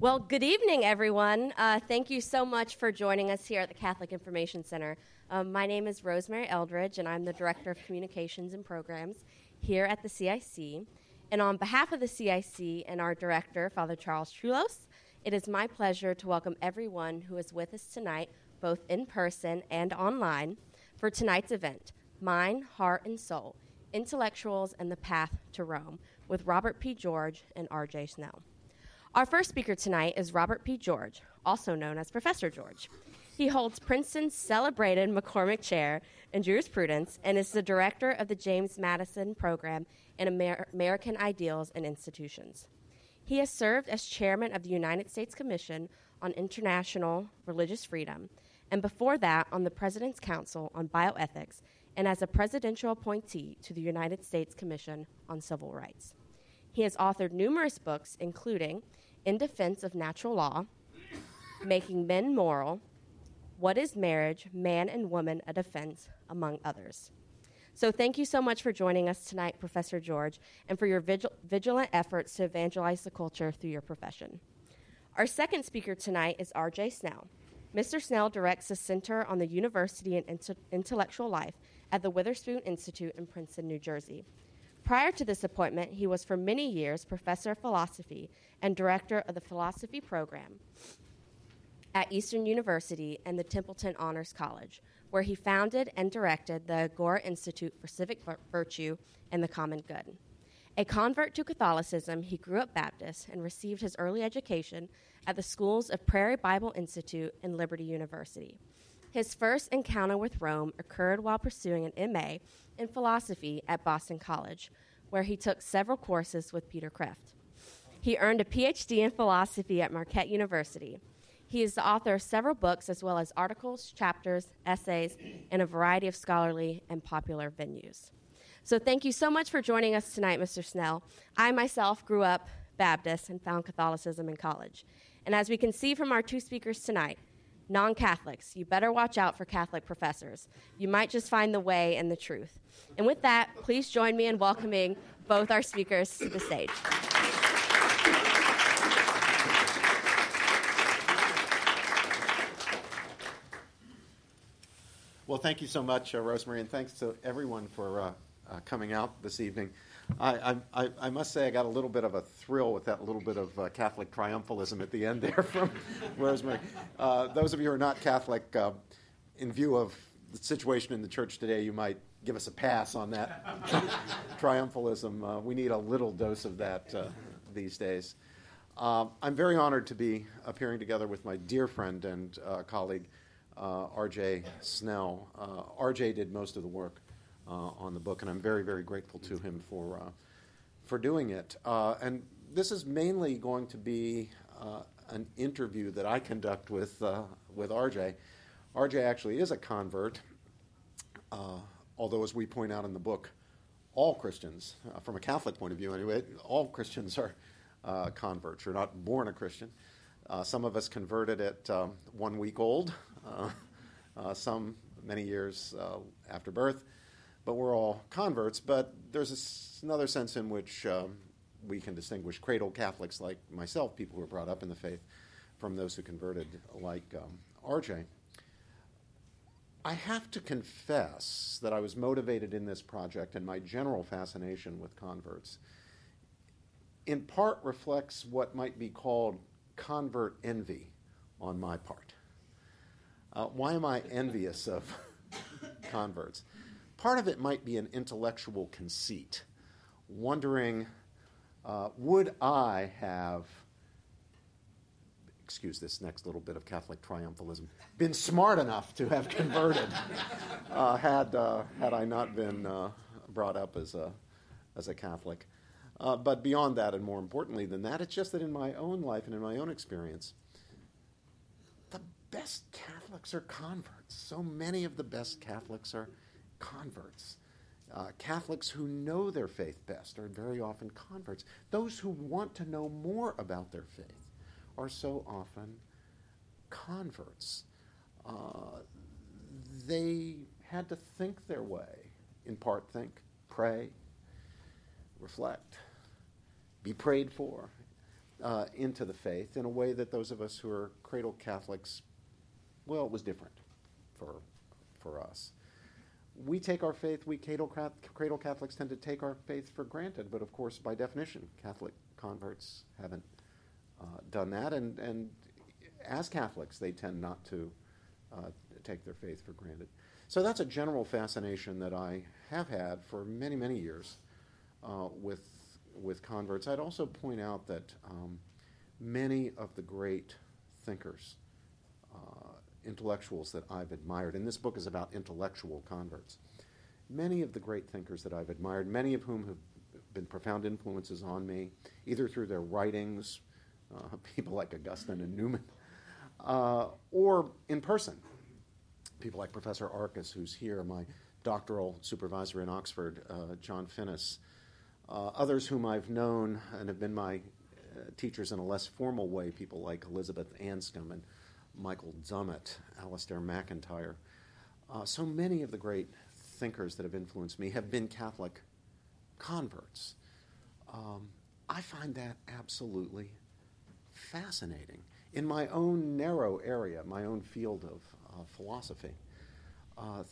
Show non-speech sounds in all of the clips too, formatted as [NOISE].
Well, good evening, everyone. Uh, thank you so much for joining us here at the Catholic Information Center. Um, my name is Rosemary Eldridge, and I'm the Director of Communications and Programs here at the CIC. And on behalf of the CIC and our Director, Father Charles Trullols, it is my pleasure to welcome everyone who is with us tonight, both in person and online, for tonight's event Mind, Heart, and Soul Intellectuals and the Path to Rome with Robert P. George and R.J. Snell. Our first speaker tonight is Robert P. George, also known as Professor George. He holds Princeton's celebrated McCormick Chair in Jurisprudence and is the director of the James Madison Program in Amer- American Ideals and Institutions. He has served as chairman of the United States Commission on International Religious Freedom, and before that, on the President's Council on Bioethics, and as a presidential appointee to the United States Commission on Civil Rights. He has authored numerous books, including in Defense of Natural Law, Making Men Moral, What is Marriage, Man and Woman a Defense, among others. So, thank you so much for joining us tonight, Professor George, and for your vigil- vigilant efforts to evangelize the culture through your profession. Our second speaker tonight is R.J. Snell. Mr. Snell directs the Center on the University and Inter- Intellectual Life at the Witherspoon Institute in Princeton, New Jersey. Prior to this appointment, he was for many years professor of philosophy and director of the philosophy program at Eastern University and the Templeton Honors College, where he founded and directed the Agora Institute for Civic Virtue and the Common Good. A convert to Catholicism, he grew up Baptist and received his early education at the schools of Prairie Bible Institute and Liberty University. His first encounter with Rome occurred while pursuing an MA in philosophy at Boston College, where he took several courses with Peter Kreeft. He earned a PhD in philosophy at Marquette University. He is the author of several books, as well as articles, chapters, essays, and a variety of scholarly and popular venues. So, thank you so much for joining us tonight, Mr. Snell. I myself grew up Baptist and found Catholicism in college. And as we can see from our two speakers tonight, non Catholics, you better watch out for Catholic professors. You might just find the way and the truth. And with that, please join me in welcoming both our speakers to the stage. Well, thank you so much, uh, Rosemary, and thanks to everyone for uh, uh, coming out this evening. I, I, I, must say I got a little bit of a thrill with that little bit of uh, Catholic triumphalism at the end there [LAUGHS] from Rosemary. Uh, those of you who are not Catholic, uh, in view of the situation in the church today, you might give us a pass on that [LAUGHS] triumphalism. we need a little dose of that these days. Um, I'm very honored to be appearing together with my dear friend and colleague R.J. Snell. Uh, R.J. did most of the work uh, on the book, and I'm very, very grateful to him for for doing it. and this is mainly going to be an interview that I conduct with with R.J. R.J. actually is a convert, although, as we point out in the book, all Christians, uh, from a Catholic point of view anyway, all Christians are uh, converts. You're not born a Christian. Uh, some of us converted at um, one week old, uh, uh, [LAUGHS] some many years uh, after birth, but we're all converts. But there's another sense in which we can distinguish cradle Catholics like myself, people who were brought up in the faith, from those who converted like um, RJ. I have to confess that I was motivated in this project and my general fascination with converts in part reflects what might be called convert envy on my part. Uh, why am I envious of converts? Part of it might be an intellectual conceit, wondering uh, would I have, excuse this next little bit of Catholic triumphalism, been smart enough to have converted uh, had, uh, had I not been uh, brought up as a, as a Catholic? Uh, but beyond that, and more importantly than that, it's just that in my own life and in my own experience, best Catholics are converts. So many of the best Catholics are converts. Uh, Catholics who know their faith best are very often converts. Those who want to know more about their faith are so often converts. Uh, they had to think their way, in part think, pray, reflect, be prayed for, uh, into the faith in a way that those of us who are cradle Catholics, well, it was different for, for us. We take our faith, we cradle, Catholics tend to take our faith for granted, but of course, by definition, Catholic converts haven't uh, done that, and, and as Catholics, they tend not to uh, take their faith for granted. So that's a general fascination that I have had for many, many years uh, with, with converts. I'd also point out that um, many of the great thinkers, uh, intellectuals that I've admired, and this book is about intellectual converts, many of the great thinkers that I've admired, many of whom have been profound influences on me, either through their writings, uh, [LAUGHS] people like Augustine and Newman, uh, or in person. People like Professor Arkes, who's here, my doctoral supervisor in Oxford, uh, John Finnis, uh, others whom I've known and have been my uh, teachers in a less formal way, people like Elizabeth Anscombe and Michael Dummett, Alasdair MacIntyre. Uh, so many of the great thinkers that have influenced me have been Catholic converts. Um, I find that absolutely fascinating in my own narrow area, my own field of uh, philosophy, uh, th-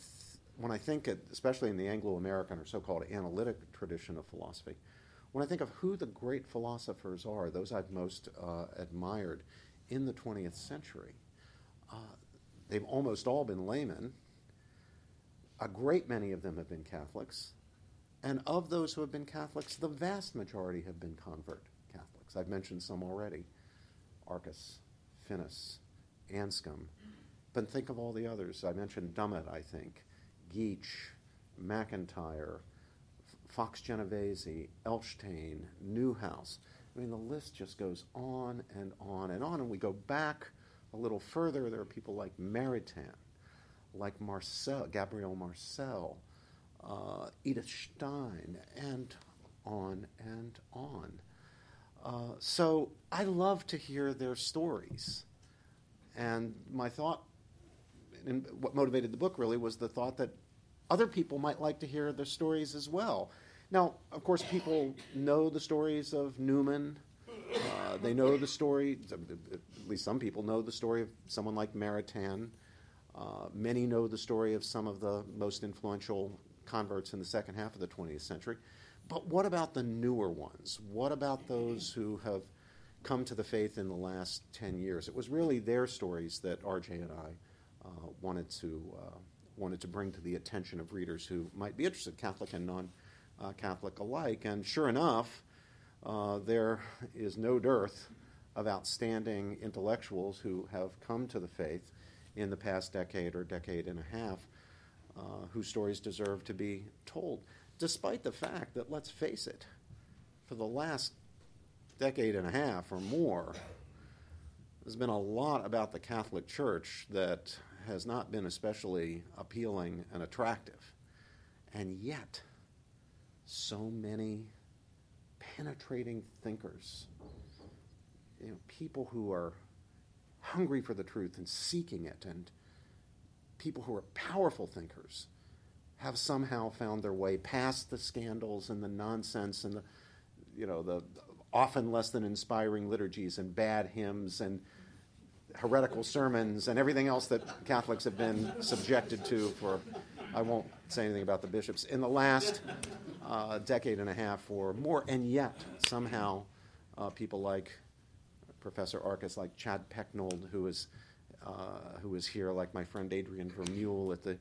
when I think, it, especially in the Anglo American or so called analytic tradition of philosophy, when I think of who the great philosophers are, those I've most uh, admired in the 20th century, they've almost all been laymen. A great many of them have been Catholics. And of those who have been Catholics, the vast majority have been convert Catholics. I've mentioned some already Arkes, Finnis, Anscombe. But think of all the others. I mentioned Dummett, I think, Geach, MacIntyre, Fox Genovese, Elshtain, Neuhaus. I mean, the list just goes on and on and on. And we go back a little further. There are people like Maritain, like Marcel, Gabriel Marcel, uh, Edith Stein, and on and on. Uh, so I love to hear their stories. And my thought, and what motivated the book really, was the thought that other people might like to hear their stories as well. Now, of course, people know the stories of Newman. Uh, they know the story, at least some people know the story of someone like Maritain. Uh, many know the story of some of the most influential converts in the second half of the 20th century. But what about the newer ones? What about those who have come to the faith in the last 10 years? It was really their stories that RJ and I uh, wanted, to, uh, wanted to bring to the attention of readers who might be interested, Catholic and non Catholic alike. And sure enough, uh, there is no dearth of outstanding intellectuals who have come to the faith in the past decade or decade and a half, uh, whose stories deserve to be told despite the fact that, let's face it, for the last decade and a half or more, there's been a lot about the Catholic Church that has not been especially appealing and attractive. And yet, so many penetrating thinkers, you know, people who are hungry for the truth and seeking it, and people who are powerful thinkers have somehow found their way past the scandals and the nonsense and the, you know, the often less than inspiring liturgies and bad hymns and heretical sermons and everything else that Catholics have been subjected to for, I won't say anything about the bishops, in the last uh, decade and a half or more. And yet, somehow, uh, people like Professor Arkes, like Chad Pecknold, who is, uh, who is here, like my friend Adrian Vermeule at the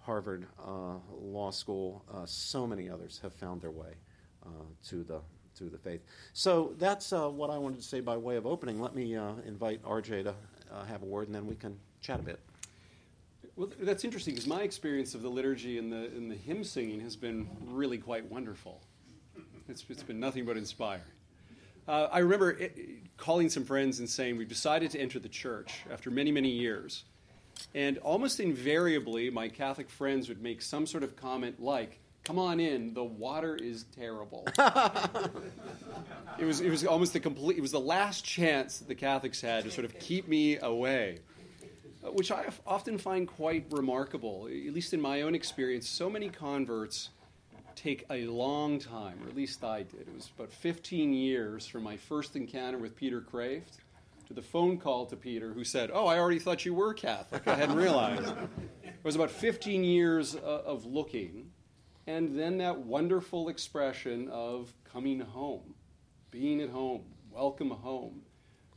Harvard uh, Law School, uh, so many others have found their way uh, to the to the faith. So that's uh, what I wanted to say by way of opening. Let me invite RJ to have a word, and then we can chat a bit. Well, that's interesting because my experience of the liturgy and the and the hymn singing has been really quite wonderful. It's, it's been nothing but inspiring. I remember it, calling some friends and saying we've decided to enter the church after many many years and almost invariably, my Catholic friends would make some sort of comment like, Come on in, the water is terrible. [LAUGHS] it, was, it was almost the complete, it was the last chance that the Catholics had to sort of keep me away, uh, which I often find quite remarkable. At least in my own experience, so many converts take a long time, or at least I did. It was about 15 years from my first encounter with Peter Kreeft to the phone call to Peter, who said, Oh, I already thought you were Catholic. I hadn't realized. it was about 15 years uh, of looking, and then that wonderful expression of coming home, being at home, welcome home.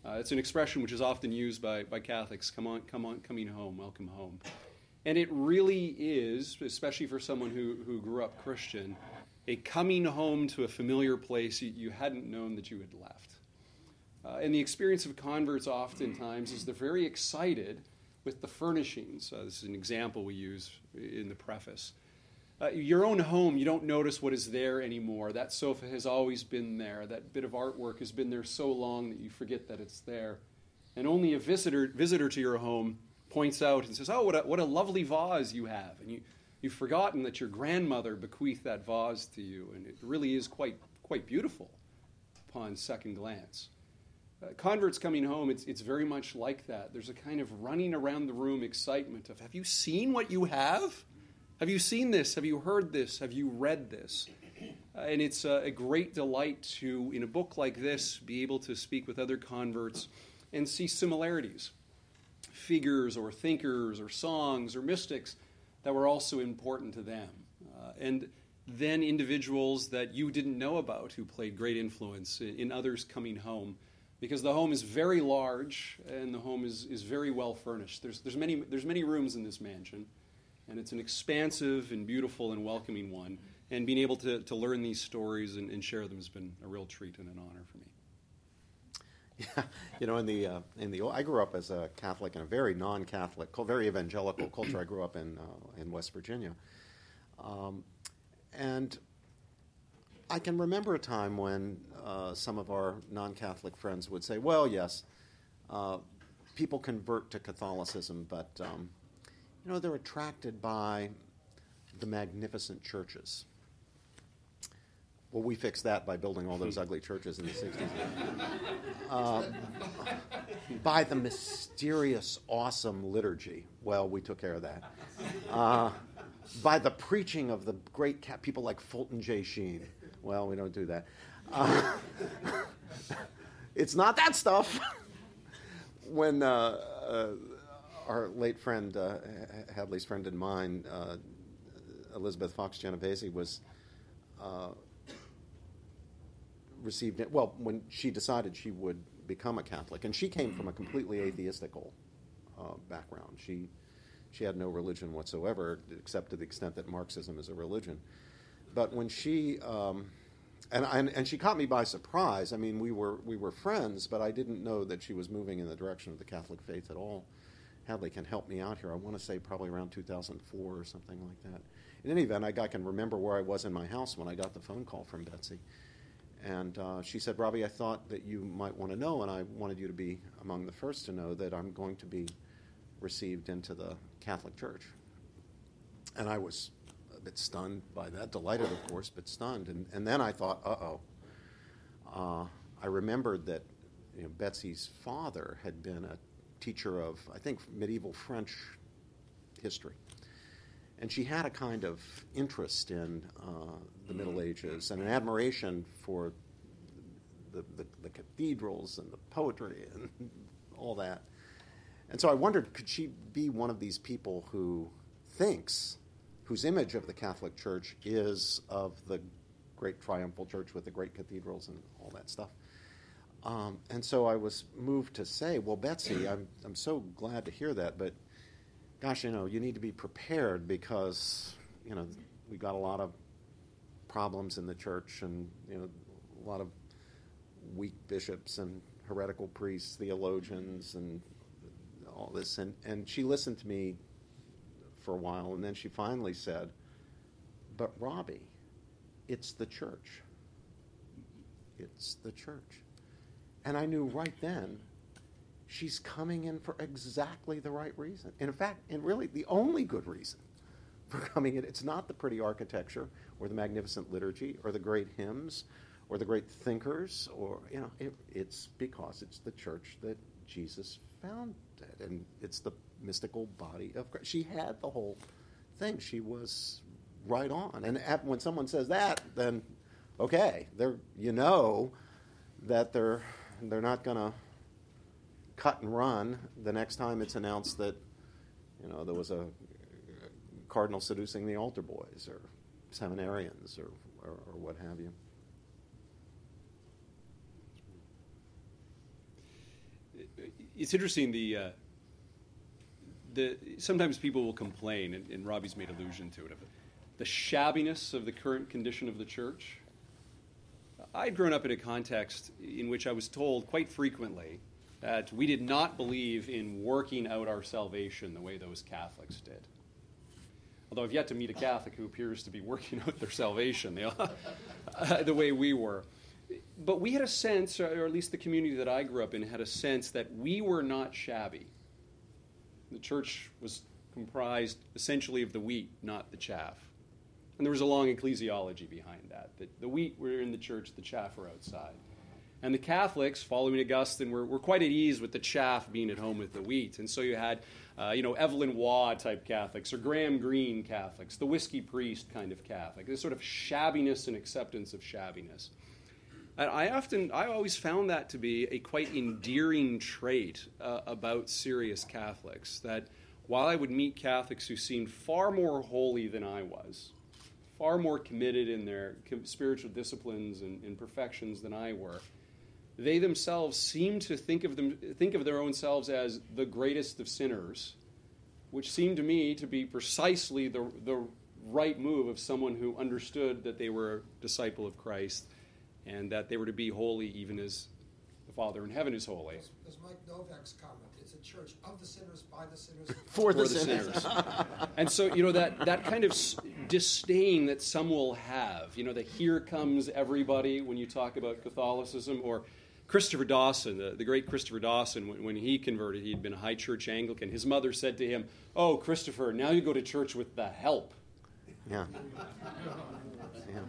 Uh, it's an expression which is often used by, by Catholics come on, come on, coming home, welcome home. And it really is, especially for someone who, who grew up Christian, a coming home to a familiar place you, hadn't known that you had left. Uh, and the experience of converts oftentimes is they're very excited with the furnishings. Uh, this is an example we use in the preface. Uh, your own home, you don't notice what is there anymore. That sofa has always been there. That bit of artwork has been there so long that you forget that it's there. And only a visitor, visitor to your home points out and says, Oh, what a, what a lovely vase you have. And you, you've forgotten that your grandmother bequeathed that vase to you. And it really is quite, quite beautiful upon second glance. Uh, converts coming home, it's, it's very much like that. There's a kind of running around the room excitement of, Have you seen what you have? Have you seen this? Have you heard this? Have you read this? Uh, and it's a great delight to, in a book like this, be able to speak with other converts and see similarities figures or thinkers or songs or mystics that were also important to them. Uh, and then individuals that you didn't know about who played great influence in, in, others coming home. Because the home is very large and the home is, is very well furnished. There's, there's, many, there's many rooms in this mansion, and it's an expansive and beautiful and welcoming one. And being able to, to learn these stories and, and share them has been a real treat and an honor for me. Yeah, [LAUGHS] you know, in the uh, in the I grew up as a Catholic in a very non-Catholic, very evangelical [CLEARS THROAT] culture. I grew up in uh, in West Virginia, um, and I can remember a time when uh, some of our non-Catholic friends would say, "Well, yes, uh, people convert to Catholicism, but um, you know they're attracted by the magnificent churches." Well, we fixed that by building all those [LAUGHS] ugly churches in the 60s. Uh, by the mysterious, awesome liturgy. Well, we took care of that. Uh, by the preaching of the great cat, people like Fulton J. Sheen. Well, we don't do that. Uh, [LAUGHS] it's not that stuff. [LAUGHS] when uh, uh, our late friend, uh, Hadley's friend and mine, Elizabeth Fox Genovese, was received it. Well, when she decided she would become a Catholic, and she came from a completely atheistical uh, background. She she had no religion whatsoever, except to the extent that Marxism is a religion. But when she um, and, and and she caught me by surprise. I mean, we were we were friends, but I didn't know that she was moving in the direction of the Catholic faith at all. Hadley can help me out here. I want to say probably around 2004 or something like that. In any event, I, I can remember where I was in my house when I got the phone call from Betsy. And uh, she said, Robbie, I thought that you might want to know, and I wanted you to be among the first to know that I'm going to be received into the Catholic Church. And I was a bit stunned by that, delighted, of course, but stunned. And, and then I thought, uh oh. Uh, I remembered that you know, Betsy's father had been a teacher of, I think, medieval French history. And she had a kind of interest in uh, the Middle Ages and an admiration for the, the, the, cathedrals and the poetry and all that. And so I wondered could she be one of these people who thinks, whose image of the Catholic Church is of the great triumphal church with the great cathedrals and all that stuff? Um, and so I was moved to say, well, Betsy, I'm, I'm so glad to hear that, but gosh, you know, you need to be prepared because, you know, we've got a lot of problems in the church and, you know, a lot of weak bishops and heretical priests, theologians, and all this. And, and she listened to me for a while, and then she finally said, But Robbie, it's the church. It's the church. And I knew right then she's coming in for exactly the right reason. And in fact, and really the only good reason for [LAUGHS] coming in. It's not the pretty architecture or the magnificent liturgy or the great hymns or the great thinkers or you know it, it's because it's the church that Jesus founded and it's the mystical body of Christ. She had the whole thing. She was right on. And at, when someone says that, then okay, they're you know that they're they're not going to cut and run the next time it's announced that you know there was a cardinal seducing the altar boys or seminarians or, or, or what have you. It's interesting the. Uh, the, sometimes people will complain, and, and Robbie's made allusion to it, of the shabbiness of the current condition of the church. I'd grown up in a context in which I was told quite frequently that we did not believe in working out our salvation the way those Catholics did. Although I've yet to meet a Catholic who appears to be working [LAUGHS] out their salvation [LAUGHS] the way we were. But we had a sense, or at least the community that I grew up in had a sense that we were not shabby. The church was comprised essentially of the wheat, not the chaff. And there was a long ecclesiology behind that. That the wheat were in the church, the chaff were outside. And the Catholics, following Augustine, were, were quite at ease with the chaff being at home with the wheat. And so you had, uh, you know, Evelyn Waugh type Catholics or Graham Greene Catholics, the whiskey priest kind of Catholic. This sort of shabbiness and acceptance of shabbiness. And I often, I always found that to be a quite endearing trait uh, about serious Catholics. That while I would meet Catholics who seemed far more holy than I was, far more committed in their spiritual disciplines and, and perfections than I were, they themselves seem to think of, them, think of their own selves as the greatest of sinners, which seemed to me to be precisely the, the right move of someone who understood that they were a disciple of Christ and that they were to be holy even as the Father in heaven is holy. As, as Mike Novak's comment, it's a church of the sinners, by the sinners, [LAUGHS] for, the, the sinners. sinners. and so, you know, that, that kind of disdain that some will have, you know, that here comes everybody when you talk about Catholicism, or Christopher Dawson, the, the great Christopher Dawson, when, when he converted, he'd been a high church Anglican. His mother said to him, Oh, Christopher, now you go to church with the help. Yeah. yeah.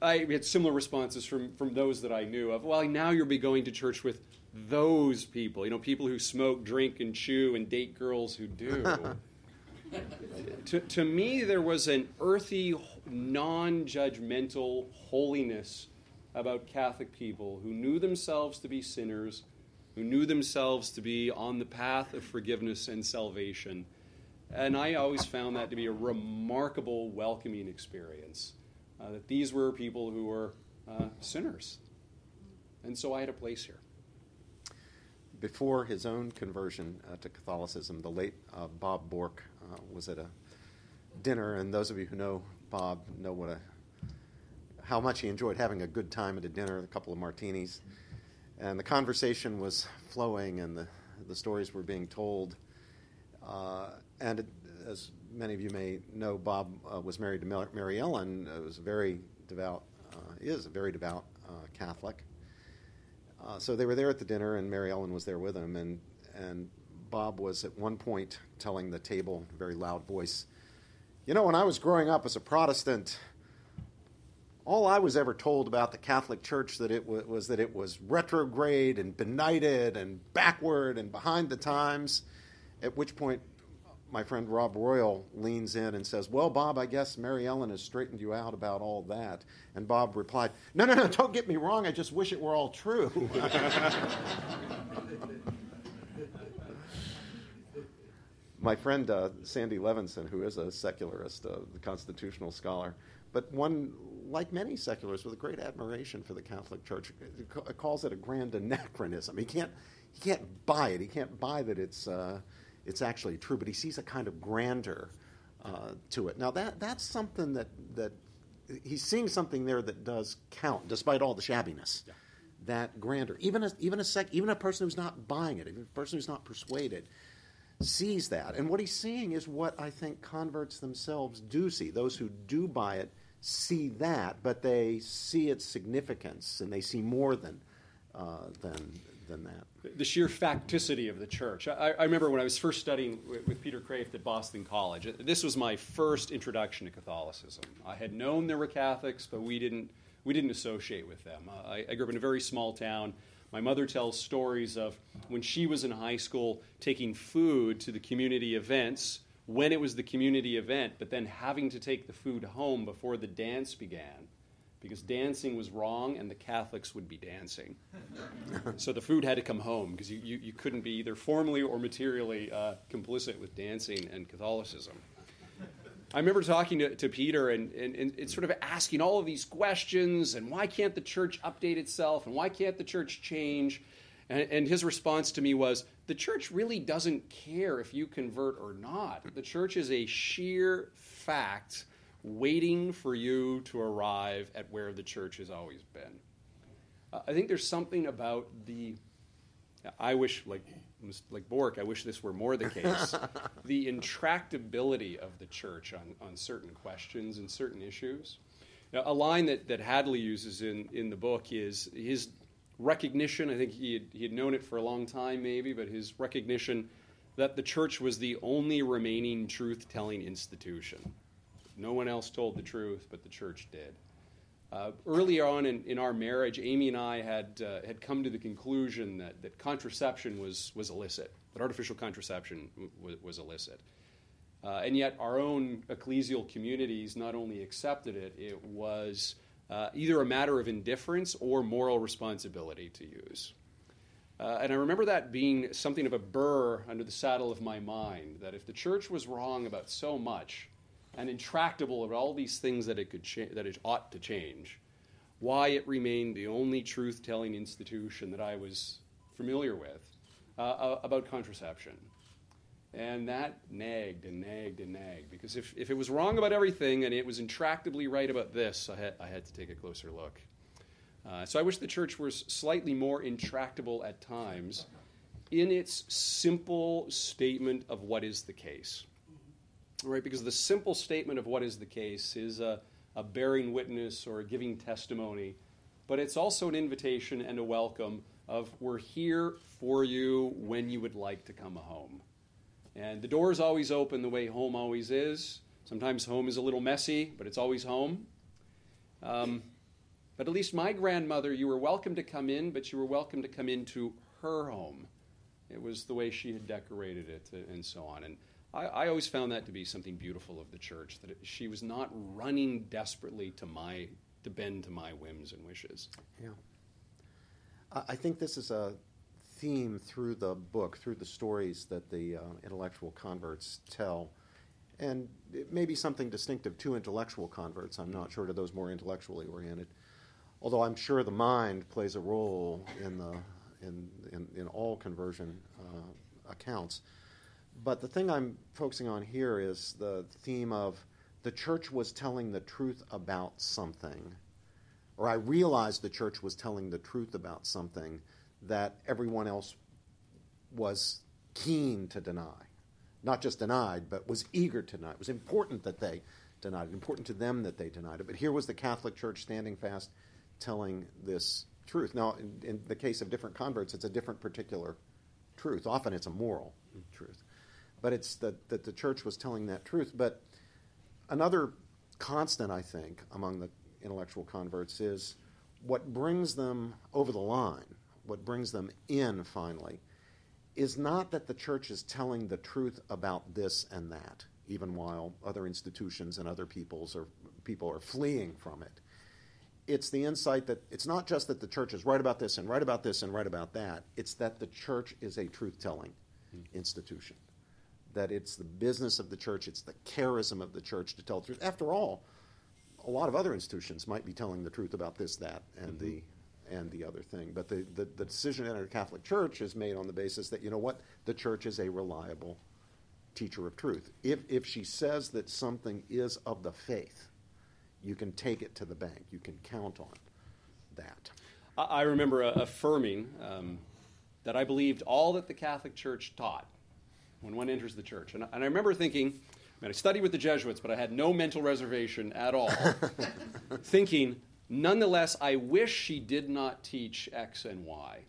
I had similar responses from, from those that I knew of. Well, now you'll be going to church with those people, you know, people who smoke, drink, and chew, and date girls who do. [LAUGHS] to, to me, there was an earthy, non judgmental holiness about Catholic people who knew themselves to be sinners, who knew themselves to be on the path of forgiveness and salvation. And I always found that to be a remarkable, welcoming experience uh, that these were people who were uh, sinners. And so I had a place here. Before his own conversion uh, to Catholicism, the late uh, Bob Bork uh, was at a dinner, and those of you who know Bob know what a how much he enjoyed having a good time at a dinner, a couple of martinis, and the conversation was flowing, and the the stories were being told, uh, and it, as many of you may know, Bob uh, was married to Mary Ellen. Uh, was a very devout, uh, is a very devout uh, Catholic. Uh, so they were there at the dinner, and Mary Ellen was there with him. And and Bob was at one point telling the table, in a very loud voice, "You know, when I was growing up as a Protestant." All I was ever told about the Catholic Church that it was, was that it was retrograde and benighted and backward and behind the times. At which point my friend Rob Royal leans in and says, Well, Bob, I guess Mary Ellen has straightened you out about all that. And Bob replied, No, no, no, don't get me wrong. I just wish it were all true. [LAUGHS] my friend uh, Sandy Levinson, who is a secularist, uh, the constitutional scholar, but one, like many secularists, with a great admiration for the Catholic Church, calls it a grand anachronism. He can't, he can't buy it. He can't buy that it's. Uh, it's actually true, but he sees a kind of grandeur uh, to it. Now, that, that's something that, that he's seeing something there that does count, despite all the shabbiness. Yeah. That grandeur, even a, even a sec, even a person who's not buying it, even a person who's not persuaded, sees that. And what he's seeing is what I think converts themselves do see. Those who do buy it see that, but they see its significance and they see more than uh, than than that. The sheer facticity of the church. I, I remember when I was first studying with, with, Peter Kreeft at Boston College. This was my first introduction to Catholicism. I had known there were Catholics, but we didn't we didn't associate with them. Uh, I, I grew up in a very small town. My mother tells stories of when she was in high school taking food to the community events when it was the community event, but then having to take the food home before the dance began because dancing was wrong and the Catholics would be dancing. [LAUGHS] so the food had to come home because you, you, you, couldn't be either formally or materially uh, complicit with dancing and Catholicism. I remember talking to, to Peter and, and, and, sort of asking all of these questions and why can't the church update itself and why can't the church change? And, and his response to me was the church really doesn't care if you convert or not. The church is a sheer fact waiting for you to arrive at where the church has always been. Uh, I think there's something about the. I wish, like like Bork, I wish this were more the case. [LAUGHS] the intractability of the church on, on certain questions and certain issues. Now, a line that, that Hadley uses in, in the book is his recognition. I think he had, he had known it for a long time, maybe, but his recognition that the church was the only remaining truth telling institution. No one else told the truth, but the church did. Uh, on in, in our marriage, Amy and I had, uh, had come to the conclusion that, that contraception was, was illicit, that artificial contraception w- was illicit. Uh, and yet, our own ecclesial communities not only accepted it, it was uh, either a matter of indifference or moral responsibility to use. Uh, and I remember that being something of a burr under the saddle of my mind that if the church was wrong about so much, and intractable about all these things that it could cha- that it ought to change, why it remained the only truth-telling institution that I was familiar with uh, about contraception. And that nagged and nagged and nagged because if, if it was wrong about everything and it was intractably right about this, I had, I had to take a closer look. Uh, so I wish the church was slightly more intractable at times in its simple statement of what is the case right? Because the simple statement of what is the case is a, a bearing witness or a giving testimony, but it's also an invitation and a welcome of we're here for you when you would like to come home. And the door is always open the way home always is. Sometimes home is a little messy, but it's always home. Um, but at least my grandmother, you were welcome to come in, but you were welcome to come into her home. It was the way she had decorated it and so on. And I, I, always found that to be something beautiful of the church that it, she was not running desperately to my to bend to my whims and wishes. Yeah, I think this is a theme through the book, through the stories that the uh, intellectual converts tell, and it may be something distinctive to intellectual converts. I'm not sure to those more intellectually oriented, although I'm sure the mind plays a role in the in in, in all conversion uh, accounts. But the thing I'm focusing on here is the theme of the church was telling the truth about something, or I realized the church was telling the truth about something that everyone else was keen to deny. Not just denied, but was eager to deny. It was important that they denied it, important to them that they denied it. But here was the Catholic Church standing fast, telling this truth. Now, in, in the case of different converts, it's a different particular truth. Often it's a moral truth but it's that, that the church was telling that truth. But another constant, I think, among the intellectual converts is what brings them over the line, what brings them in finally, is not that the church is telling the truth about this and that, even while other institutions and other peoples are, people are fleeing from it. It's the insight that it's not just that the church is right about this and right about this and right about that, it's that the church is a truth telling mm-hmm. institution that it's the business of the church, it's the charism of the church to tell the truth. After all, a lot of other institutions might be telling the truth about this, that, and mm-hmm. the and the other thing. But the, the, the decision in a Catholic Church is made on the basis that, you know what, the church is a reliable teacher of truth. If, if she says that something is of the faith, you can take it to the bank. You can count on that. I remember affirming um, that I believed all that the Catholic Church taught when one enters the church. And, and I remember thinking, I, mean, I studied with the Jesuits, but I had no mental reservation at all. [LAUGHS] thinking, nonetheless, I wish she did not teach X and Y.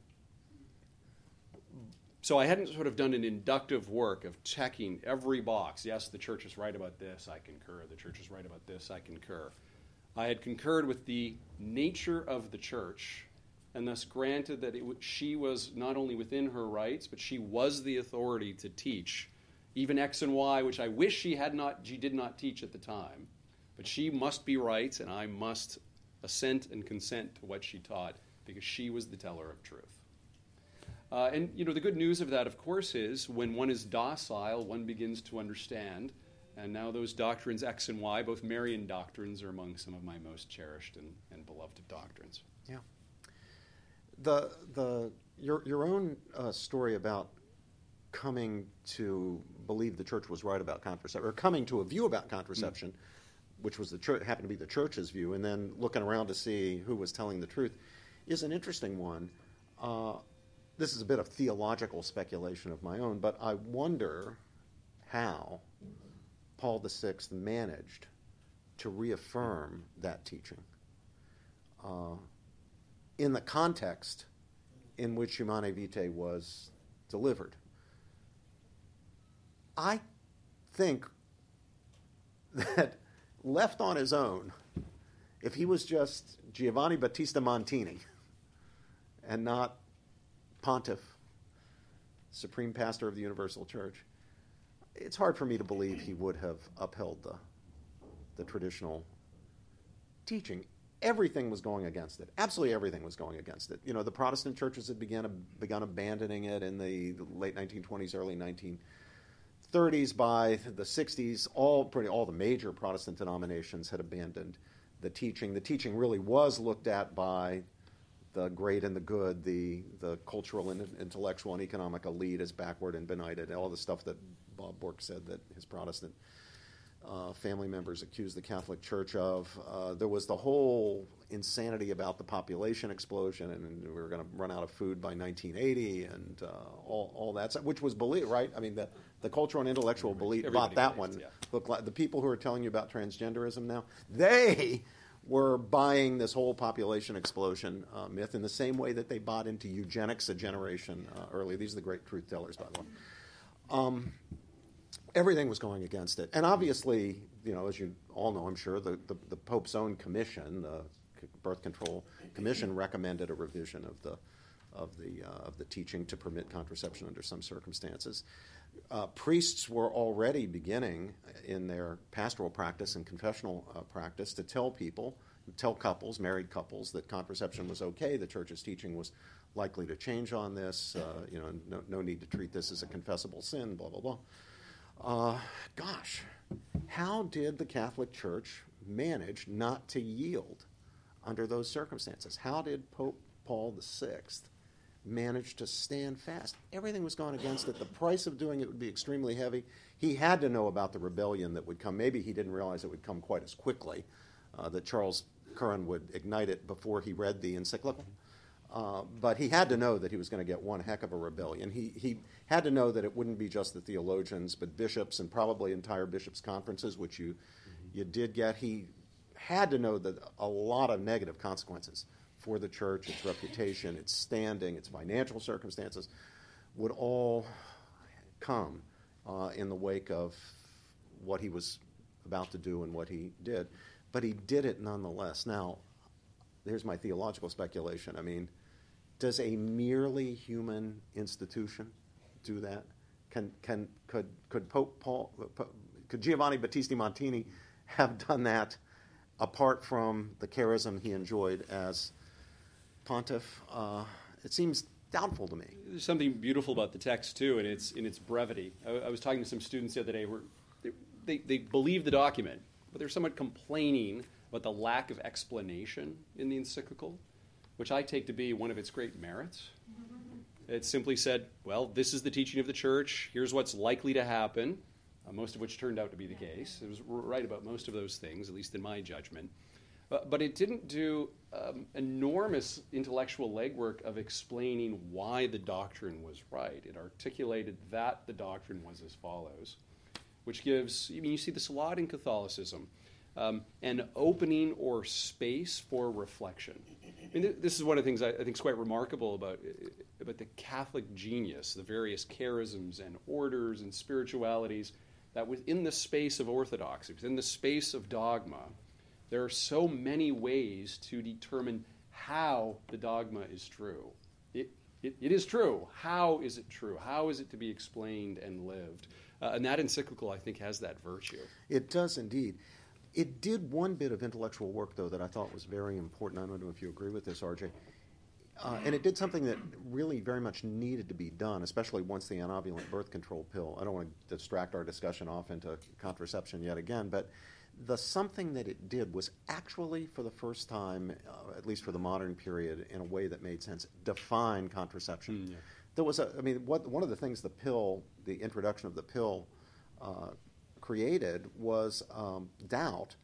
So I hadn't sort of done an inductive work of checking every box. Yes, the church is right about this, I concur. The church is right about this, I concur. I had concurred with the nature of the church and thus granted that w- she was not only within her rights, but she was the authority to teach even X and Y, which I wish she had not, she did not teach at the time. But she must be right, and I must assent and consent to what she taught because she was the teller of truth. Uh, and you know the good news of that, of course, is when one is docile, one begins to understand. And now those doctrines X and Y, both Marian doctrines, are among some of my most cherished and, and beloved doctrines. Yeah. The the your your own uh, story about coming to believe the church was right about contraception, or coming to a view about contraception, mm. Which was the church, happened to be the church's view, and then looking around to see who was telling the truth, is an interesting one. Uh, this is a bit of theological speculation of my own, but I wonder how Paul VI managed to reaffirm that teaching uh, in the context in which Humanae Vitae was delivered. I think that left on his own, if he was just Giovanni Battista Montini and not pontiff, supreme pastor of the Universal Church, it's hard for me to believe he would have upheld the, the traditional teaching. Everything was going against it. Absolutely everything was going against it. You know, the Protestant churches had begun, begun abandoning it in the, late 1920s, early 1930s. By the 60s, all, pretty, all the major Protestant denominations had abandoned the teaching. The teaching really was looked at by the great and the good, the, the cultural and intellectual and economic elite as backward and benighted, all the stuff that Bob Bork said that his Protestant uh, family members accused the Catholic Church of. Uh, there was the whole insanity about the population explosion, and we were going to run out of food by 1980, and uh, all, all that, which was believed, right? I mean, the, the cultural and intellectual belief bought that believes, one. yeah. Look, like the people who are telling you about transgenderism now, they were buying this whole population explosion uh, myth in the same way that they bought into eugenics a generation uh, early. These are the great truth tellers, by the way. Um, everything was going against it. And obviously, you know, as you all know, I'm sure, the, the, the Pope's own commission, the Birth Control Commission, recommended a revision of the, of the, uh, of the teaching to permit contraception under some circumstances. Uh, priests were already beginning in their pastoral practice and confessional uh, practice to tell people, tell couples, married couples, that contraception was okay. The church's teaching was likely to change on this. Uh, you know, no, no, need to treat this as a confessable sin. Blah blah blah. Uh, gosh, how did the Catholic Church manage not to yield under those circumstances? How did Pope Paul VI managed to stand fast. Everything was going against it. The price of doing it would be extremely heavy. He had to know about the rebellion that would come. Maybe he didn't realize it would come quite as quickly, uh, that Charles Curran would ignite it before he read the encyclical. Uh, but he had to know that he was going to get one heck of a rebellion. He, he had to know that it wouldn't be just the theologians, but bishops and probably entire bishops' conferences, which you, mm-hmm. you did get. He had to know that a lot of negative consequences for the church, its reputation, its standing, its financial circumstances, would all come uh, in the wake of what he was about to do and what he did. But he did it nonetheless. Now, here's my theological speculation. I mean, does a merely human institution do that? Can, can, could, could Pope Paul, could Giovanni Battista Montini have done that apart from the charism he enjoyed as pontiff, uh, it seems doubtful to me. There's something beautiful about the text too, and its in its brevity. I, I was talking to some students the other day where they, they, they believe the document, but they're somewhat complaining about the lack of explanation in the encyclical, which I take to be one of its great merits. It simply said, well, this is the teaching of the church. Here's what's likely to happen, uh, most of which turned out to be the case. It was right about most of those things, at least in my judgment. But, but it didn't do um, enormous intellectual legwork of explaining why the doctrine was right. It articulated that the doctrine was as follows, which gives, I mean, you see this a lot in Catholicism. Um, an opening or space for reflection. I mean, th- this is one of the things I, I, think is quite remarkable about, about the Catholic genius, the various charisms and orders and spiritualities that within the space of orthodoxy, within the space of dogma, there are so many ways to determine how the dogma is true. It, it, it is true. How is it true? How is it to be explained and lived? Uh, and that encyclical, I think, has that virtue. It does indeed. It did one bit of intellectual work, though, that I thought was very important. I don't know if you agree with this, RJ. Uh, and it did something that really very much needed to be done, especially once the anovulant birth control pill. I don't want to distract our discussion off into contraception yet again, but the something that it did was actually, for the first time, uh, at least for the modern period, in a way that made sense, define contraception. Mm, yeah. There was a, I mean, what, one of the things the pill, the introduction of the pill, uh, created was um, doubt,